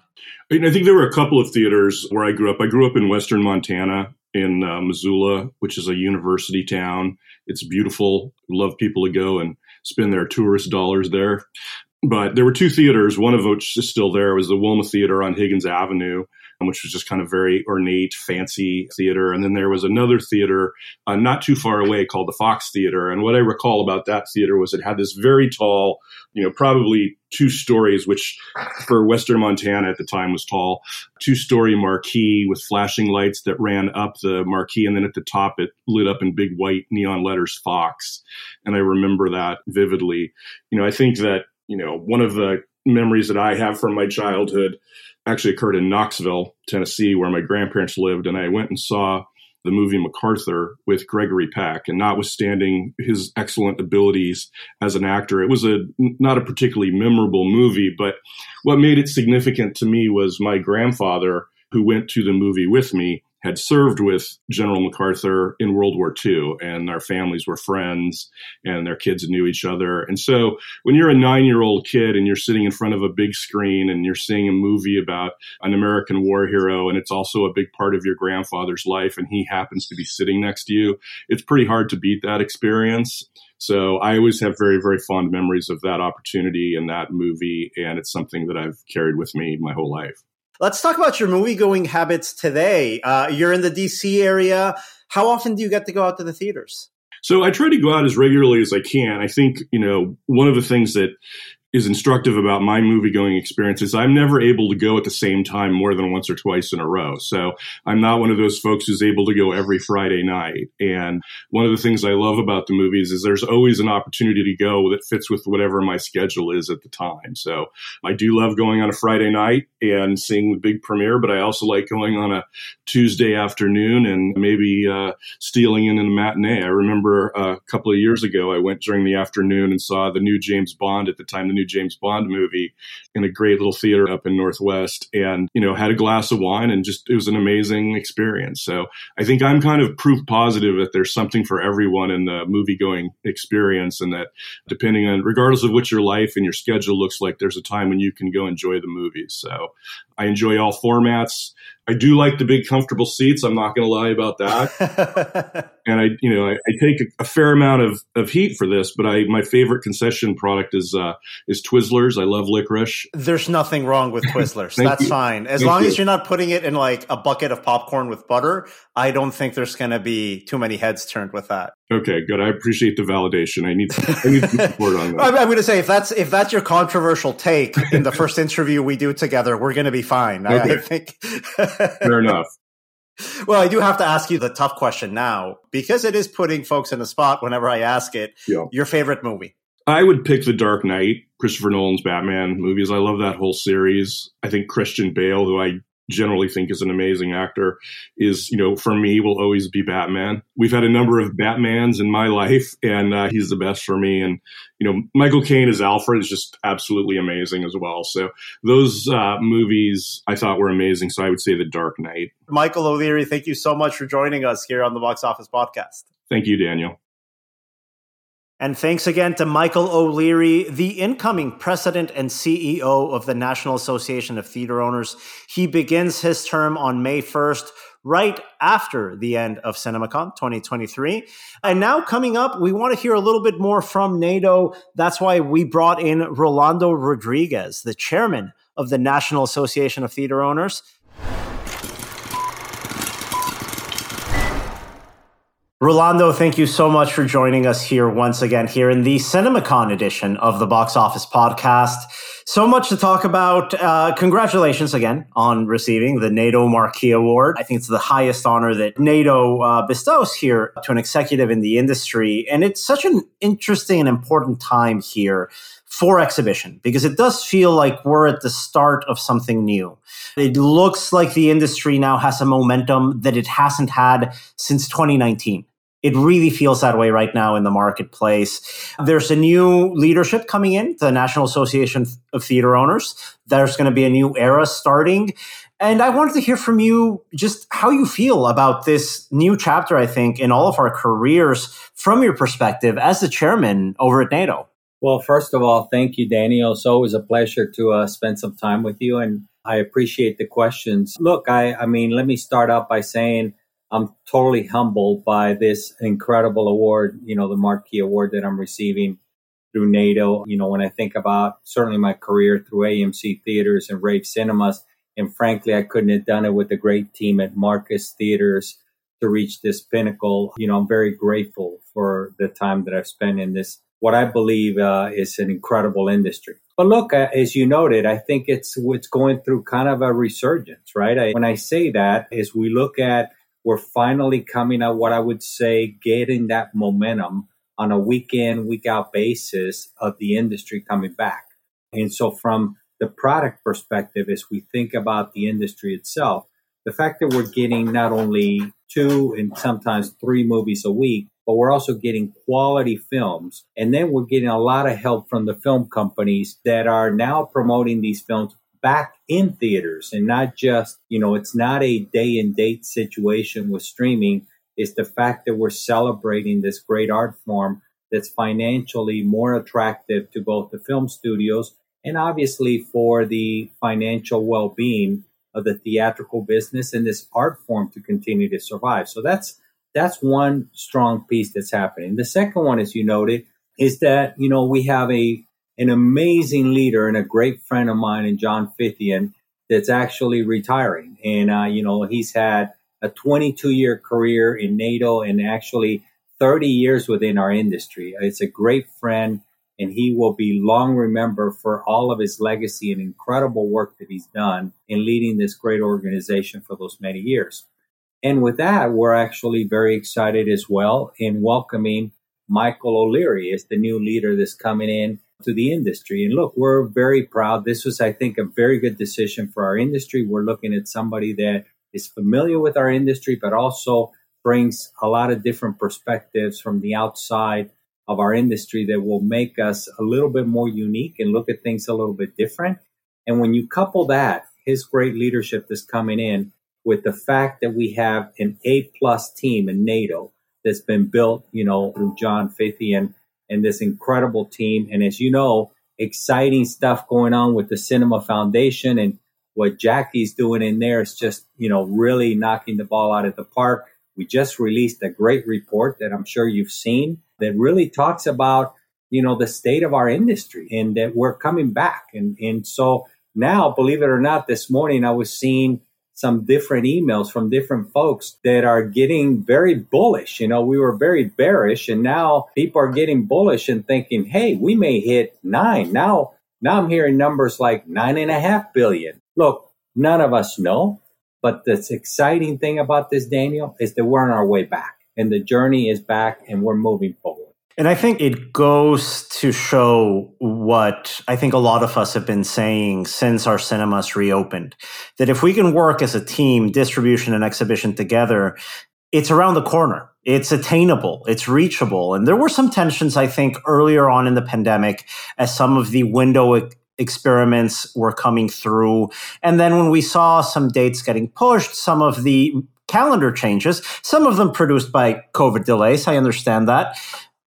I think there were a couple of theaters where I grew up. I grew up in Western Montana, in uh, Missoula, which is a university town. It's beautiful. Love people to go and spend their tourist dollars there. But there were two theaters, one of which is still there, was the Wilma Theater on Higgins Avenue which was just kind of very ornate, fancy theater. And then there was another theater uh, not too far away called the Fox Theater. And what I recall about that theater was it had this very tall, you know, probably two stories, which for Western Montana at the time was tall, two story marquee with flashing lights that ran up the marquee. And then at the top, it lit up in big white neon letters Fox. And I remember that vividly. You know, I think that, you know, one of the memories that I have from my childhood actually occurred in Knoxville, Tennessee, where my grandparents lived. And I went and saw the movie MacArthur with Gregory Peck. And notwithstanding his excellent abilities as an actor, it was a not a particularly memorable movie. But what made it significant to me was my grandfather, who went to the movie with me, had served with General MacArthur in World War II, and our families were friends, and their kids knew each other. And so, when you're a nine year old kid and you're sitting in front of a big screen and you're seeing a movie about an American war hero, and it's also a big part of your grandfather's life, and he happens to be sitting next to you, it's pretty hard to beat that experience. So I always have very, very fond memories of that opportunity and that movie, and it's something that I've carried with me my whole life. Let's talk about your movie going habits today. Uh, you're in the DC area. How often do you get to go out to the theaters? So I try to go out as regularly as I can. I think, you know, one of the things that is instructive about my movie going experiences. I'm never able to go at the same time more than once or twice in a row. So I'm not one of those folks who's able to go every Friday night. And one of the things I love about the movies is there's always an opportunity to go that fits with whatever my schedule is at the time. So I do love going on a Friday night and seeing the big premiere, but I also like going on a Tuesday afternoon and maybe uh, stealing in a matinee. I remember a couple of years ago, I went during the afternoon and saw the new James Bond at the time, the new new James Bond movie in a great little theater up in Northwest and, you know, had a glass of wine and just, it was an amazing experience. So I think I'm kind of proof positive that there's something for everyone in the movie going experience and that depending on, regardless of what your life and your schedule looks like, there's a time when you can go enjoy the movies. So I enjoy all formats. I do like the big comfortable seats. I'm not going to lie about that. (laughs) and I, you know, I, I take a, a, fair amount of, of heat for this, but I, my favorite concession product is, uh, is Twizzlers. I love licorice. There's nothing wrong with (laughs) Twizzlers. That's you. fine. As Thank long you. as you're not putting it in like a bucket of popcorn with butter, I don't think there's going to be too many heads turned with that. Okay, good. I appreciate the validation. I need, I need support on (laughs) that. I'm, I'm going to say if that's if that's your controversial take in the first interview we do together, we're going to be fine. Okay. I, I think. (laughs) Fair enough. Well, I do have to ask you the tough question now because it is putting folks in the spot whenever I ask it. Yeah. Your favorite movie? I would pick The Dark Knight, Christopher Nolan's Batman movies. I love that whole series. I think Christian Bale, who I generally think is an amazing actor is you know for me will always be batman. We've had a number of batmans in my life and uh, he's the best for me. And you know michael caine as alfred is just absolutely amazing as well. So those uh, movies i thought were amazing. So i would say the dark knight. Michael o'leary thank you so much for joining us here on the box office podcast. Thank you daniel and thanks again to Michael O'Leary, the incoming president and CEO of the National Association of Theater Owners. He begins his term on May 1st, right after the end of CinemaCon 2023. And now coming up, we want to hear a little bit more from NATO. That's why we brought in Rolando Rodriguez, the chairman of the National Association of Theater Owners. Rolando, thank you so much for joining us here once again here in the CinemaCon edition of the Box Office Podcast. So much to talk about. Uh, congratulations again on receiving the NATO Marquee Award. I think it's the highest honor that NATO uh, bestows here to an executive in the industry. And it's such an interesting and important time here for exhibition because it does feel like we're at the start of something new. It looks like the industry now has a momentum that it hasn't had since 2019. It really feels that way right now in the marketplace. There's a new leadership coming in, the National Association of Theater Owners. There's going to be a new era starting. And I wanted to hear from you just how you feel about this new chapter, I think, in all of our careers from your perspective as the chairman over at NATO. Well, first of all, thank you, Daniel. It's always a pleasure to uh, spend some time with you, and I appreciate the questions. Look, I, I mean, let me start out by saying I'm totally humbled by this incredible award, you know, the Marquee Award that I'm receiving through NATO. You know, when I think about certainly my career through AMC Theaters and Rave Cinemas, and frankly, I couldn't have done it with a great team at Marcus Theaters to reach this pinnacle. You know, I'm very grateful for the time that I've spent in this, what I believe uh, is an incredible industry. But look, uh, as you noted, I think it's it's going through kind of a resurgence, right? I, when I say that, is we look at we're finally coming out what I would say getting that momentum on a week in, week out basis of the industry coming back. And so from the product perspective, as we think about the industry itself, the fact that we're getting not only two and sometimes three movies a week, but we're also getting quality films. And then we're getting a lot of help from the film companies that are now promoting these films back in theaters and not just, you know, it's not a day and date situation with streaming. It's the fact that we're celebrating this great art form that's financially more attractive to both the film studios and obviously for the financial well being of the theatrical business and this art form to continue to survive. So that's that's one strong piece that's happening. The second one, as you noted, is that you know we have a an amazing leader and a great friend of mine in John Fithian that's actually retiring. And, uh, you know, he's had a 22 year career in NATO and actually 30 years within our industry. It's a great friend and he will be long remembered for all of his legacy and incredible work that he's done in leading this great organization for those many years. And with that, we're actually very excited as well in welcoming Michael O'Leary as the new leader that's coming in to the industry. And look, we're very proud. This was, I think, a very good decision for our industry. We're looking at somebody that is familiar with our industry, but also brings a lot of different perspectives from the outside of our industry that will make us a little bit more unique and look at things a little bit different. And when you couple that, his great leadership that's coming in with the fact that we have an A plus team in NATO that's been built, you know, through John Fithian and this incredible team. And as you know, exciting stuff going on with the Cinema Foundation and what Jackie's doing in there is just, you know, really knocking the ball out of the park. We just released a great report that I'm sure you've seen that really talks about, you know, the state of our industry and that we're coming back. And, and so now, believe it or not, this morning I was seeing some different emails from different folks that are getting very bullish. You know, we were very bearish and now people are getting bullish and thinking, hey, we may hit nine. Now, now I'm hearing numbers like nine and a half billion. Look, none of us know. But the exciting thing about this, Daniel, is that we're on our way back and the journey is back and we're moving forward. And I think it goes to show what I think a lot of us have been saying since our cinemas reopened that if we can work as a team, distribution and exhibition together, it's around the corner. It's attainable. It's reachable. And there were some tensions, I think, earlier on in the pandemic as some of the window experiments were coming through. And then when we saw some dates getting pushed, some of the calendar changes, some of them produced by COVID delays. I understand that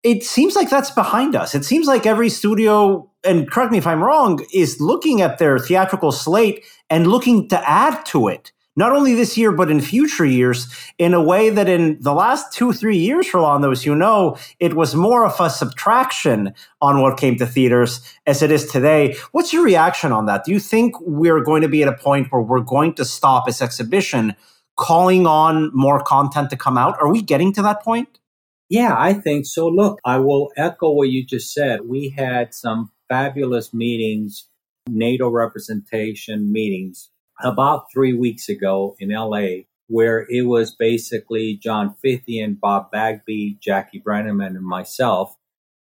it seems like that's behind us. It seems like every studio, and correct me if I'm wrong, is looking at their theatrical slate and looking to add to it, not only this year, but in future years, in a way that in the last two, three years, Rolando, as you know, it was more of a subtraction on what came to theaters as it is today. What's your reaction on that? Do you think we're going to be at a point where we're going to stop as exhibition calling on more content to come out? Are we getting to that point? Yeah, I think so. Look, I will echo what you just said. We had some fabulous meetings, NATO representation meetings about three weeks ago in LA, where it was basically John Fithian, Bob Bagby, Jackie Brenneman, and myself.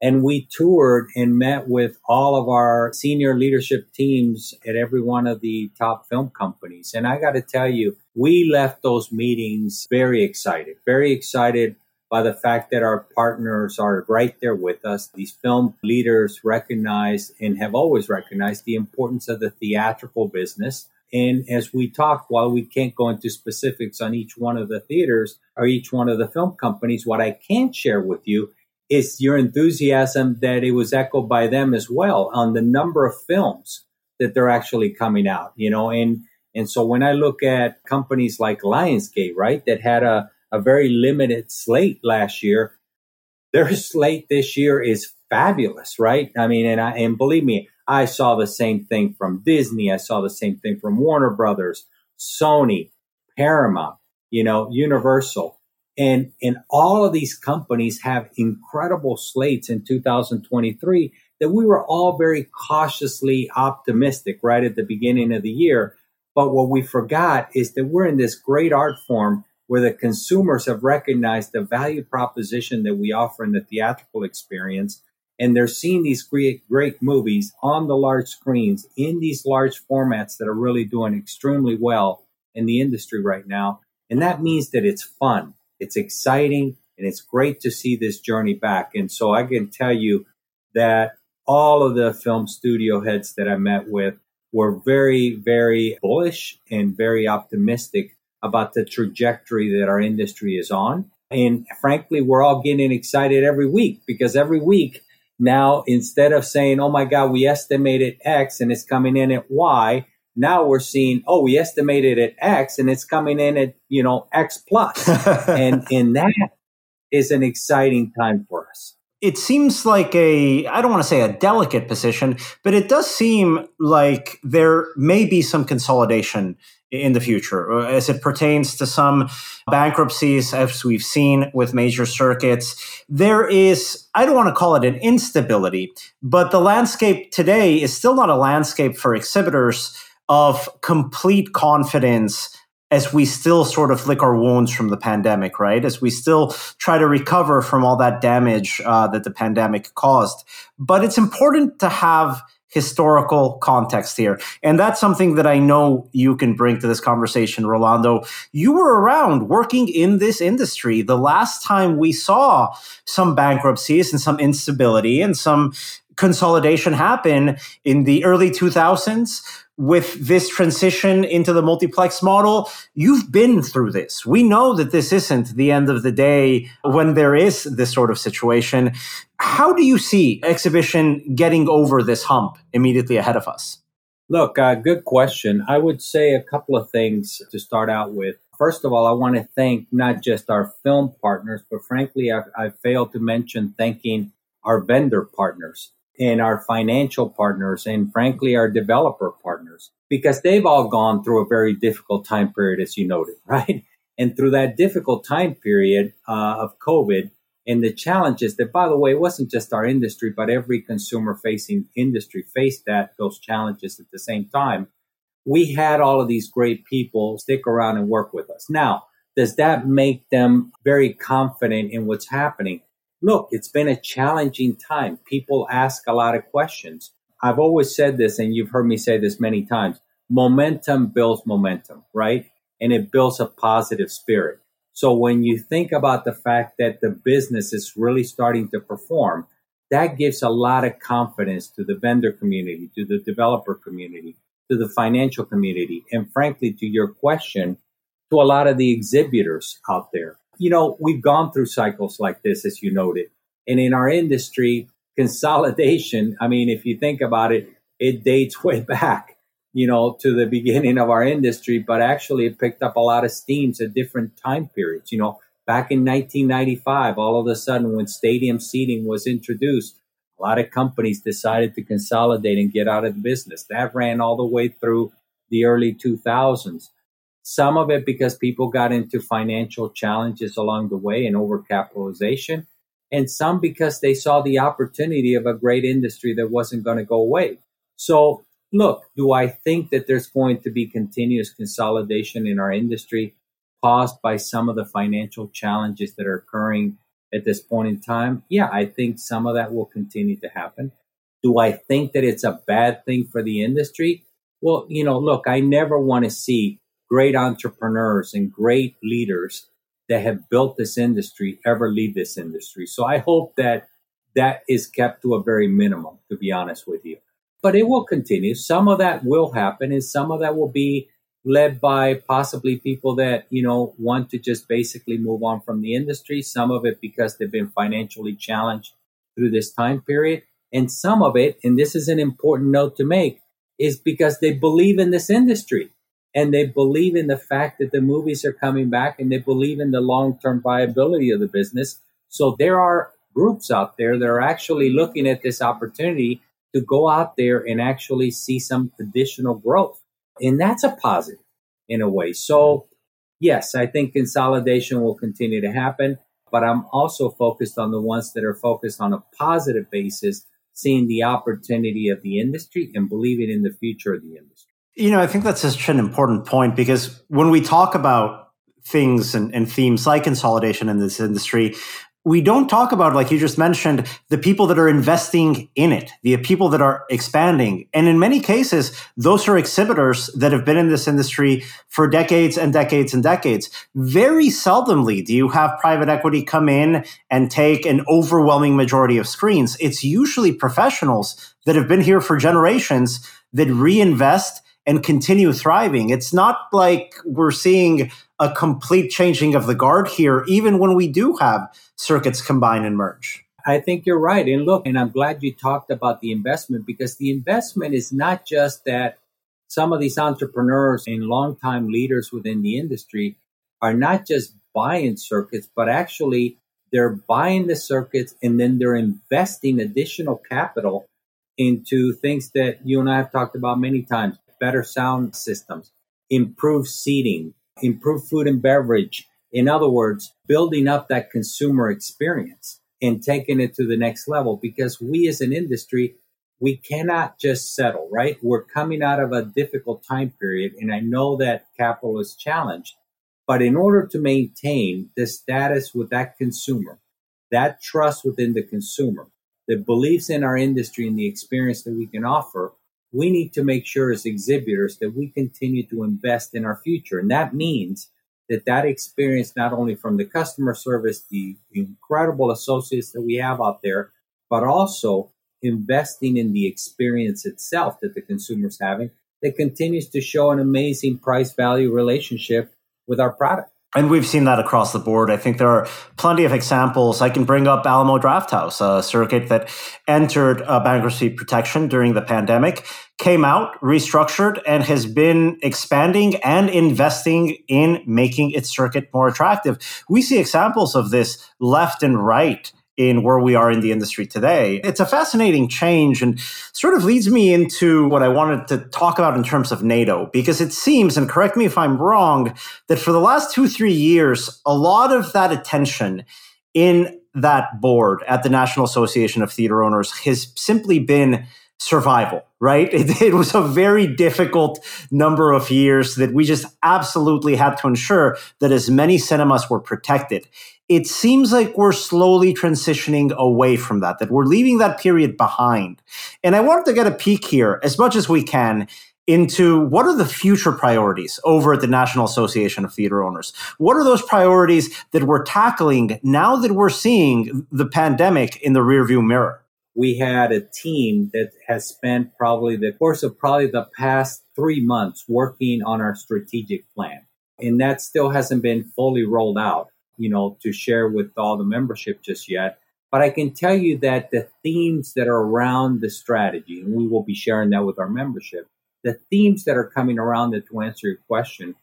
And we toured and met with all of our senior leadership teams at every one of the top film companies. And I got to tell you, we left those meetings very excited, very excited by the fact that our partners are right there with us. These film leaders recognize and have always recognized the importance of the theatrical business. And as we talk, while we can't go into specifics on each one of the theaters or each one of the film companies, what I can share with you is your enthusiasm that it was echoed by them as well on the number of films that they're actually coming out, you know, and and so when I look at companies like Lionsgate, right, that had a a very limited slate last year. Their slate this year is fabulous, right? I mean, and I and believe me, I saw the same thing from Disney. I saw the same thing from Warner Brothers, Sony, Paramount, you know, Universal. And and all of these companies have incredible slates in 2023 that we were all very cautiously optimistic right at the beginning of the year. But what we forgot is that we're in this great art form where the consumers have recognized the value proposition that we offer in the theatrical experience. And they're seeing these great, great movies on the large screens in these large formats that are really doing extremely well in the industry right now. And that means that it's fun, it's exciting, and it's great to see this journey back. And so I can tell you that all of the film studio heads that I met with were very, very bullish and very optimistic about the trajectory that our industry is on. And frankly, we're all getting excited every week because every week now, instead of saying, oh my God, we estimated X and it's coming in at Y, now we're seeing, oh, we estimated at X and it's coming in at, you know, X plus. (laughs) and, and that is an exciting time for us it seems like a i don't want to say a delicate position but it does seem like there may be some consolidation in the future uh, as it pertains to some bankruptcies as we've seen with major circuits there is i don't want to call it an instability but the landscape today is still not a landscape for exhibitors of complete confidence as we still sort of lick our wounds from the pandemic, right? As we still try to recover from all that damage uh, that the pandemic caused. But it's important to have historical context here. And that's something that I know you can bring to this conversation, Rolando. You were around working in this industry the last time we saw some bankruptcies and some instability and some consolidation happen in the early 2000s with this transition into the multiplex model, you've been through this. We know that this isn't the end of the day when there is this sort of situation. How do you see exhibition getting over this hump immediately ahead of us? Look, uh, good question. I would say a couple of things to start out with. First of all, I want to thank not just our film partners, but frankly, I've, I've failed to mention thanking our vendor partners and our financial partners and frankly our developer partners because they've all gone through a very difficult time period as you noted (laughs) right? And through that difficult time period uh, of covid and the challenges that by the way it wasn't just our industry but every consumer facing industry faced that those challenges at the same time we had all of these great people stick around and work with us. Now does that make them very confident in what's happening look, it's been a challenging time. People ask a lot of questions. I've always said this, and you've heard me say this many times momentum builds momentum, right? And it builds a positive spirit. So when you think about the fact that the business is really starting to perform, that gives a lot of confidence to the vendor community, to the developer community, to the financial community, and frankly, to your question, to a lot of the exhibitors out there you know, we've gone through cycles like this, as you noted. And in our industry, consolidation, I mean, if you think about it, it dates way back, you know, to the beginning of our industry, but actually it picked up a lot of steams at different time periods. You know, back in 1995, all of a sudden when stadium seating was introduced, a lot of companies decided to consolidate and get out of the business. That ran all the way through the early 2000s. Some of it because people got into financial challenges along the way and overcapitalization, and some because they saw the opportunity of a great industry that wasn't going to go away. So, look, do I think that there's going to be continuous consolidation in our industry caused by some of the financial challenges that are occurring at this point in time? Yeah, I think some of that will continue to happen. Do I think that it's a bad thing for the industry? Well, you know, look, I never want to see great entrepreneurs and great leaders that have built this industry ever leave this industry. So I hope that that is kept to a very minimum, to be honest with you. But it will continue. Some of that will happen, and some of that will be led by possibly people that, you know, want to just basically move on from the industry. Some of it because they've been financially challenged through this time period. And some of it, and this is an important note to make, is because they believe in this industry and they believe in the fact that the movies are coming back and they believe in the long-term viability of the business. So there are groups out there that are actually looking at this opportunity to go out there and actually see some additional growth. And that's a positive in a way. So yes i think consolidation will continue to happen but i'm also focused on the ones that are focused on a positive basis seeing the opportunity of the industry and believing in the future of the industry you know, I think that's such an important point because when we talk about things and, and themes like consolidation in this industry, we don't talk about, like you just mentioned, the people that are investing in it, the people that are expanding. And in many cases, those are exhibitors that have been in this industry for decades and decades and decades. Very seldomly do you have private equity come in and take an overwhelming majority of screens. It's usually professionals that have been here for generations that reinvest and continue thriving. It's not like we're seeing a complete changing of the guard here, even when we do have circuits combine and merge. I think you're right. And look, and I'm glad you talked about the investment because the investment is not just that some of these entrepreneurs and longtime leaders within the industry are not just buying circuits, but actually they're buying the circuits and then they're investing additional capital into things that you and I have talked about many times better sound systems, improve seating, improve food and beverage. In other words, building up that consumer experience and taking it to the next level because we as an industry, we cannot just settle, right? We're coming out of a difficult time period. And I know that capital is challenged, but in order to maintain the status with that consumer, that trust within the consumer, the beliefs in our industry and the experience that we can offer, we need to make sure as exhibitors that we continue to invest in our future. And that means that that experience, not only from the customer service, the incredible associates that we have out there, but also investing in the experience itself that the consumer's having that continues to show an amazing price value relationship with our product. And we've seen that across the board. I think there are plenty of examples. I can bring up Alamo Drafthouse, a circuit that entered bankruptcy protection during the pandemic, came out, restructured, and has been expanding and investing in making its circuit more attractive. We see examples of this left and right in where we are in the industry today. It's a fascinating change and sort of leads me into what I wanted to talk about in terms of NATO, because it seems, and correct me if I'm wrong, that for the last two, three years, a lot of that attention in that board at the National Association of Theater Owners has simply been survival, right? It, (laughs) it, was a very difficult number of years that we just absolutely had to ensure that as many cinemas were protected it seems like we're slowly transitioning away from that, that we're leaving that period behind. And I wanted to get a peek here, as much as we can, into what are the future priorities over at the National Association of Theater Owners? What are those priorities that we're tackling now that we're seeing the pandemic in the rearview mirror? We had a team that has spent probably the course of probably the past three months working on our strategic plan. And that still hasn't been fully rolled out you know, to share with all the membership just yet. But I can tell you that the themes that are around the strategy, and we will be sharing that with our membership, the themes that are coming around it to answer your question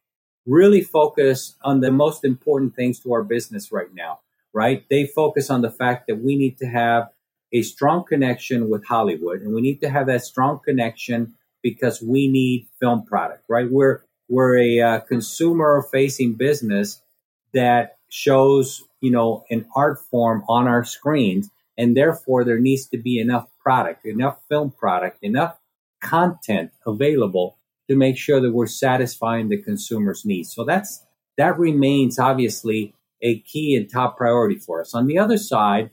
really focus on the most important things to our business right now, right? They focus on the fact that we need to have a strong connection with Hollywood and we need to have that strong connection because we need film product, right? We're, we're a uh, consumer facing business that shows, you know, an art form on our screens. And therefore, there needs to be enough product, enough film product, enough content available to make sure that we're satisfying the consumer's needs. So that's that remains obviously a key and top priority for us. On the other side,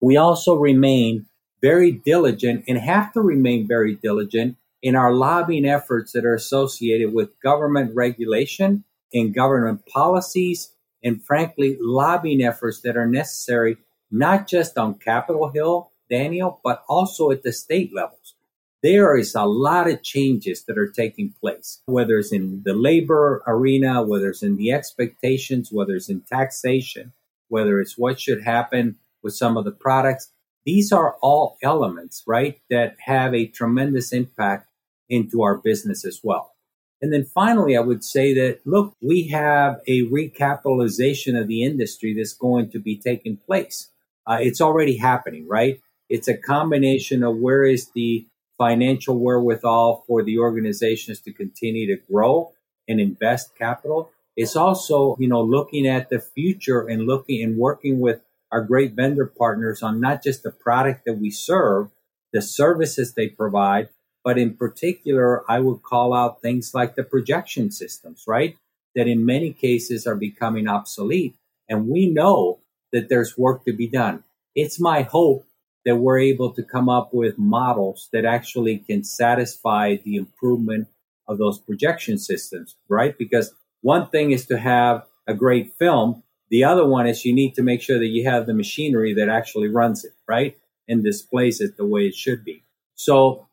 we also remain very diligent and have to remain very diligent in our lobbying efforts that are associated with government regulation and government policies and frankly, lobbying efforts that are necessary, not just on Capitol Hill, Daniel, but also at the state levels. There is a lot of changes that are taking place, whether it's in the labor arena, whether it's in the expectations, whether it's in taxation, whether it's what should happen with some of the products. These are all elements, right, that have a tremendous impact into our business as well. And then finally, I would say that, look, we have a recapitalization of the industry that's going to be taking place. Uh, it's already happening, right? It's a combination of where is the financial wherewithal for the organizations to continue to grow and invest capital. It's also, you know, looking at the future and looking and working with our great vendor partners on not just the product that we serve, the services they provide, but in particular, I would call out things like the projection systems, right? That in many cases are becoming obsolete. And we know that there's work to be done. It's my hope that we're able to come up with models that actually can satisfy the improvement of those projection systems, right? Because one thing is to have a great film. The other one is you need to make sure that you have the machinery that actually runs it, right? And displays it the way it should be. So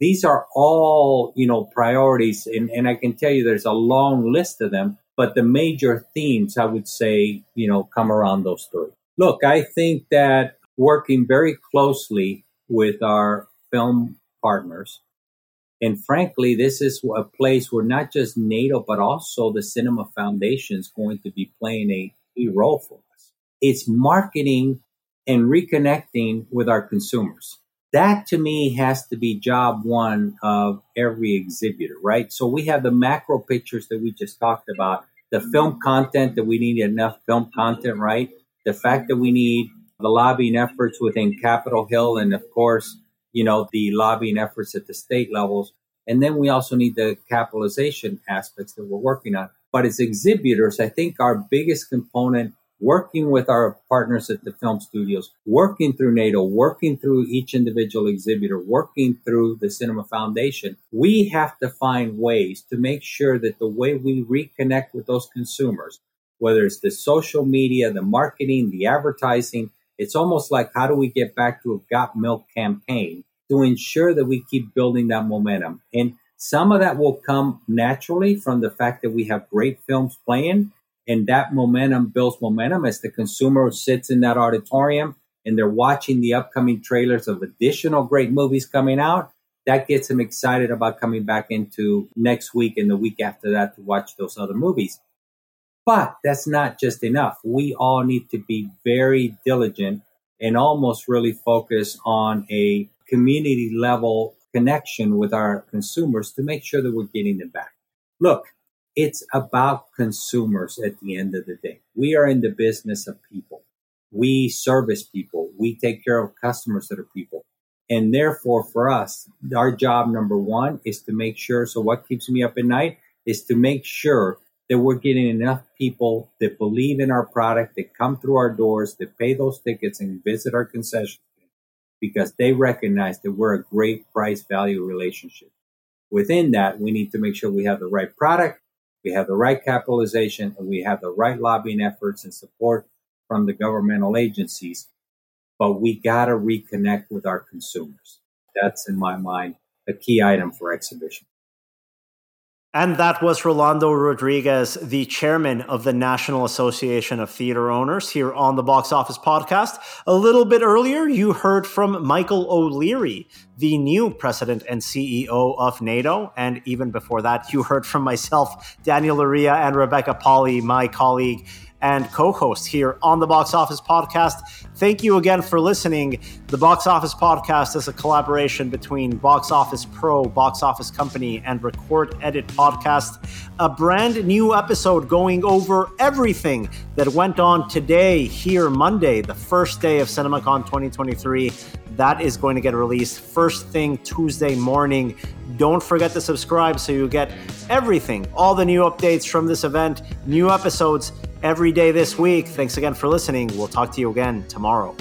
these are all, you know, priorities. And, and I can tell you there's a long list of them, but the major themes, I would say, you know, come around those three. Look, I think that working very closely with our film partners, and frankly, this is a place where not just NATO, but also the Cinema Foundation is going to be playing a key role for us. It's marketing and reconnecting with our consumers that to me has to be job one of every exhibitor, right? So we have the macro pictures that we just talked about, the film content that we need enough film content, right? The fact that we need the lobbying efforts within Capitol Hill and of course, you know, the lobbying efforts at the state levels. And then we also need the capitalization aspects that we're working on. But as exhibitors, I think our biggest component working with our partners at the film studios, working through NATO, working through each individual exhibitor, working through the Cinema Foundation, we have to find ways to make sure that the way we reconnect with those consumers, whether it's the social media, the marketing, the advertising, it's almost like how do we get back to a Got Milk campaign to ensure that we keep building that momentum. And some of that will come naturally from the fact that we have great films playing and that momentum builds momentum as the consumer sits in that auditorium and they're watching the upcoming trailers of additional great movies coming out. That gets them excited about coming back into next week and the week after that to watch those other movies. But that's not just enough. We all need to be very diligent and almost really focus on a community level connection with our consumers to make sure that we're getting them back. Look, it's about consumers at the end of the day. We are in the business of people. We service people. We take care of customers that are people. And therefore, for us, our job number one is to make sure. So, what keeps me up at night is to make sure that we're getting enough people that believe in our product, that come through our doors, that pay those tickets and visit our concession because they recognize that we're a great price value relationship. Within that, we need to make sure we have the right product, we have the right capitalization, and we have the right lobbying efforts and support from the governmental agencies. But we got to reconnect with our consumers. That's, in my mind, a key item for exhibition. And that was Rolando Rodriguez, the chairman of the National Association of Theater Owners, here on the Box Office Podcast. A little bit earlier, you heard from Michael O'Leary, the new president and CEO of NATO. And even before that, you heard from myself, Daniel Loria, and Rebecca Pahle, my colleague and co host here on the Box Office Podcast. Thank you again for listening. The Box Office Podcast is a collaboration between Box Office Pro, Box Office Company, and Record Edit Podcast. A brand new episode going over everything that went on today, here, Monday, the first day of CinemaCon 2023. That is going to get released first thing Tuesday morning. Don't forget to subscribe so you get everything, all the new updates from this event, new episodes every day this week. Thanks again for listening. We'll talk to you again tomorrow.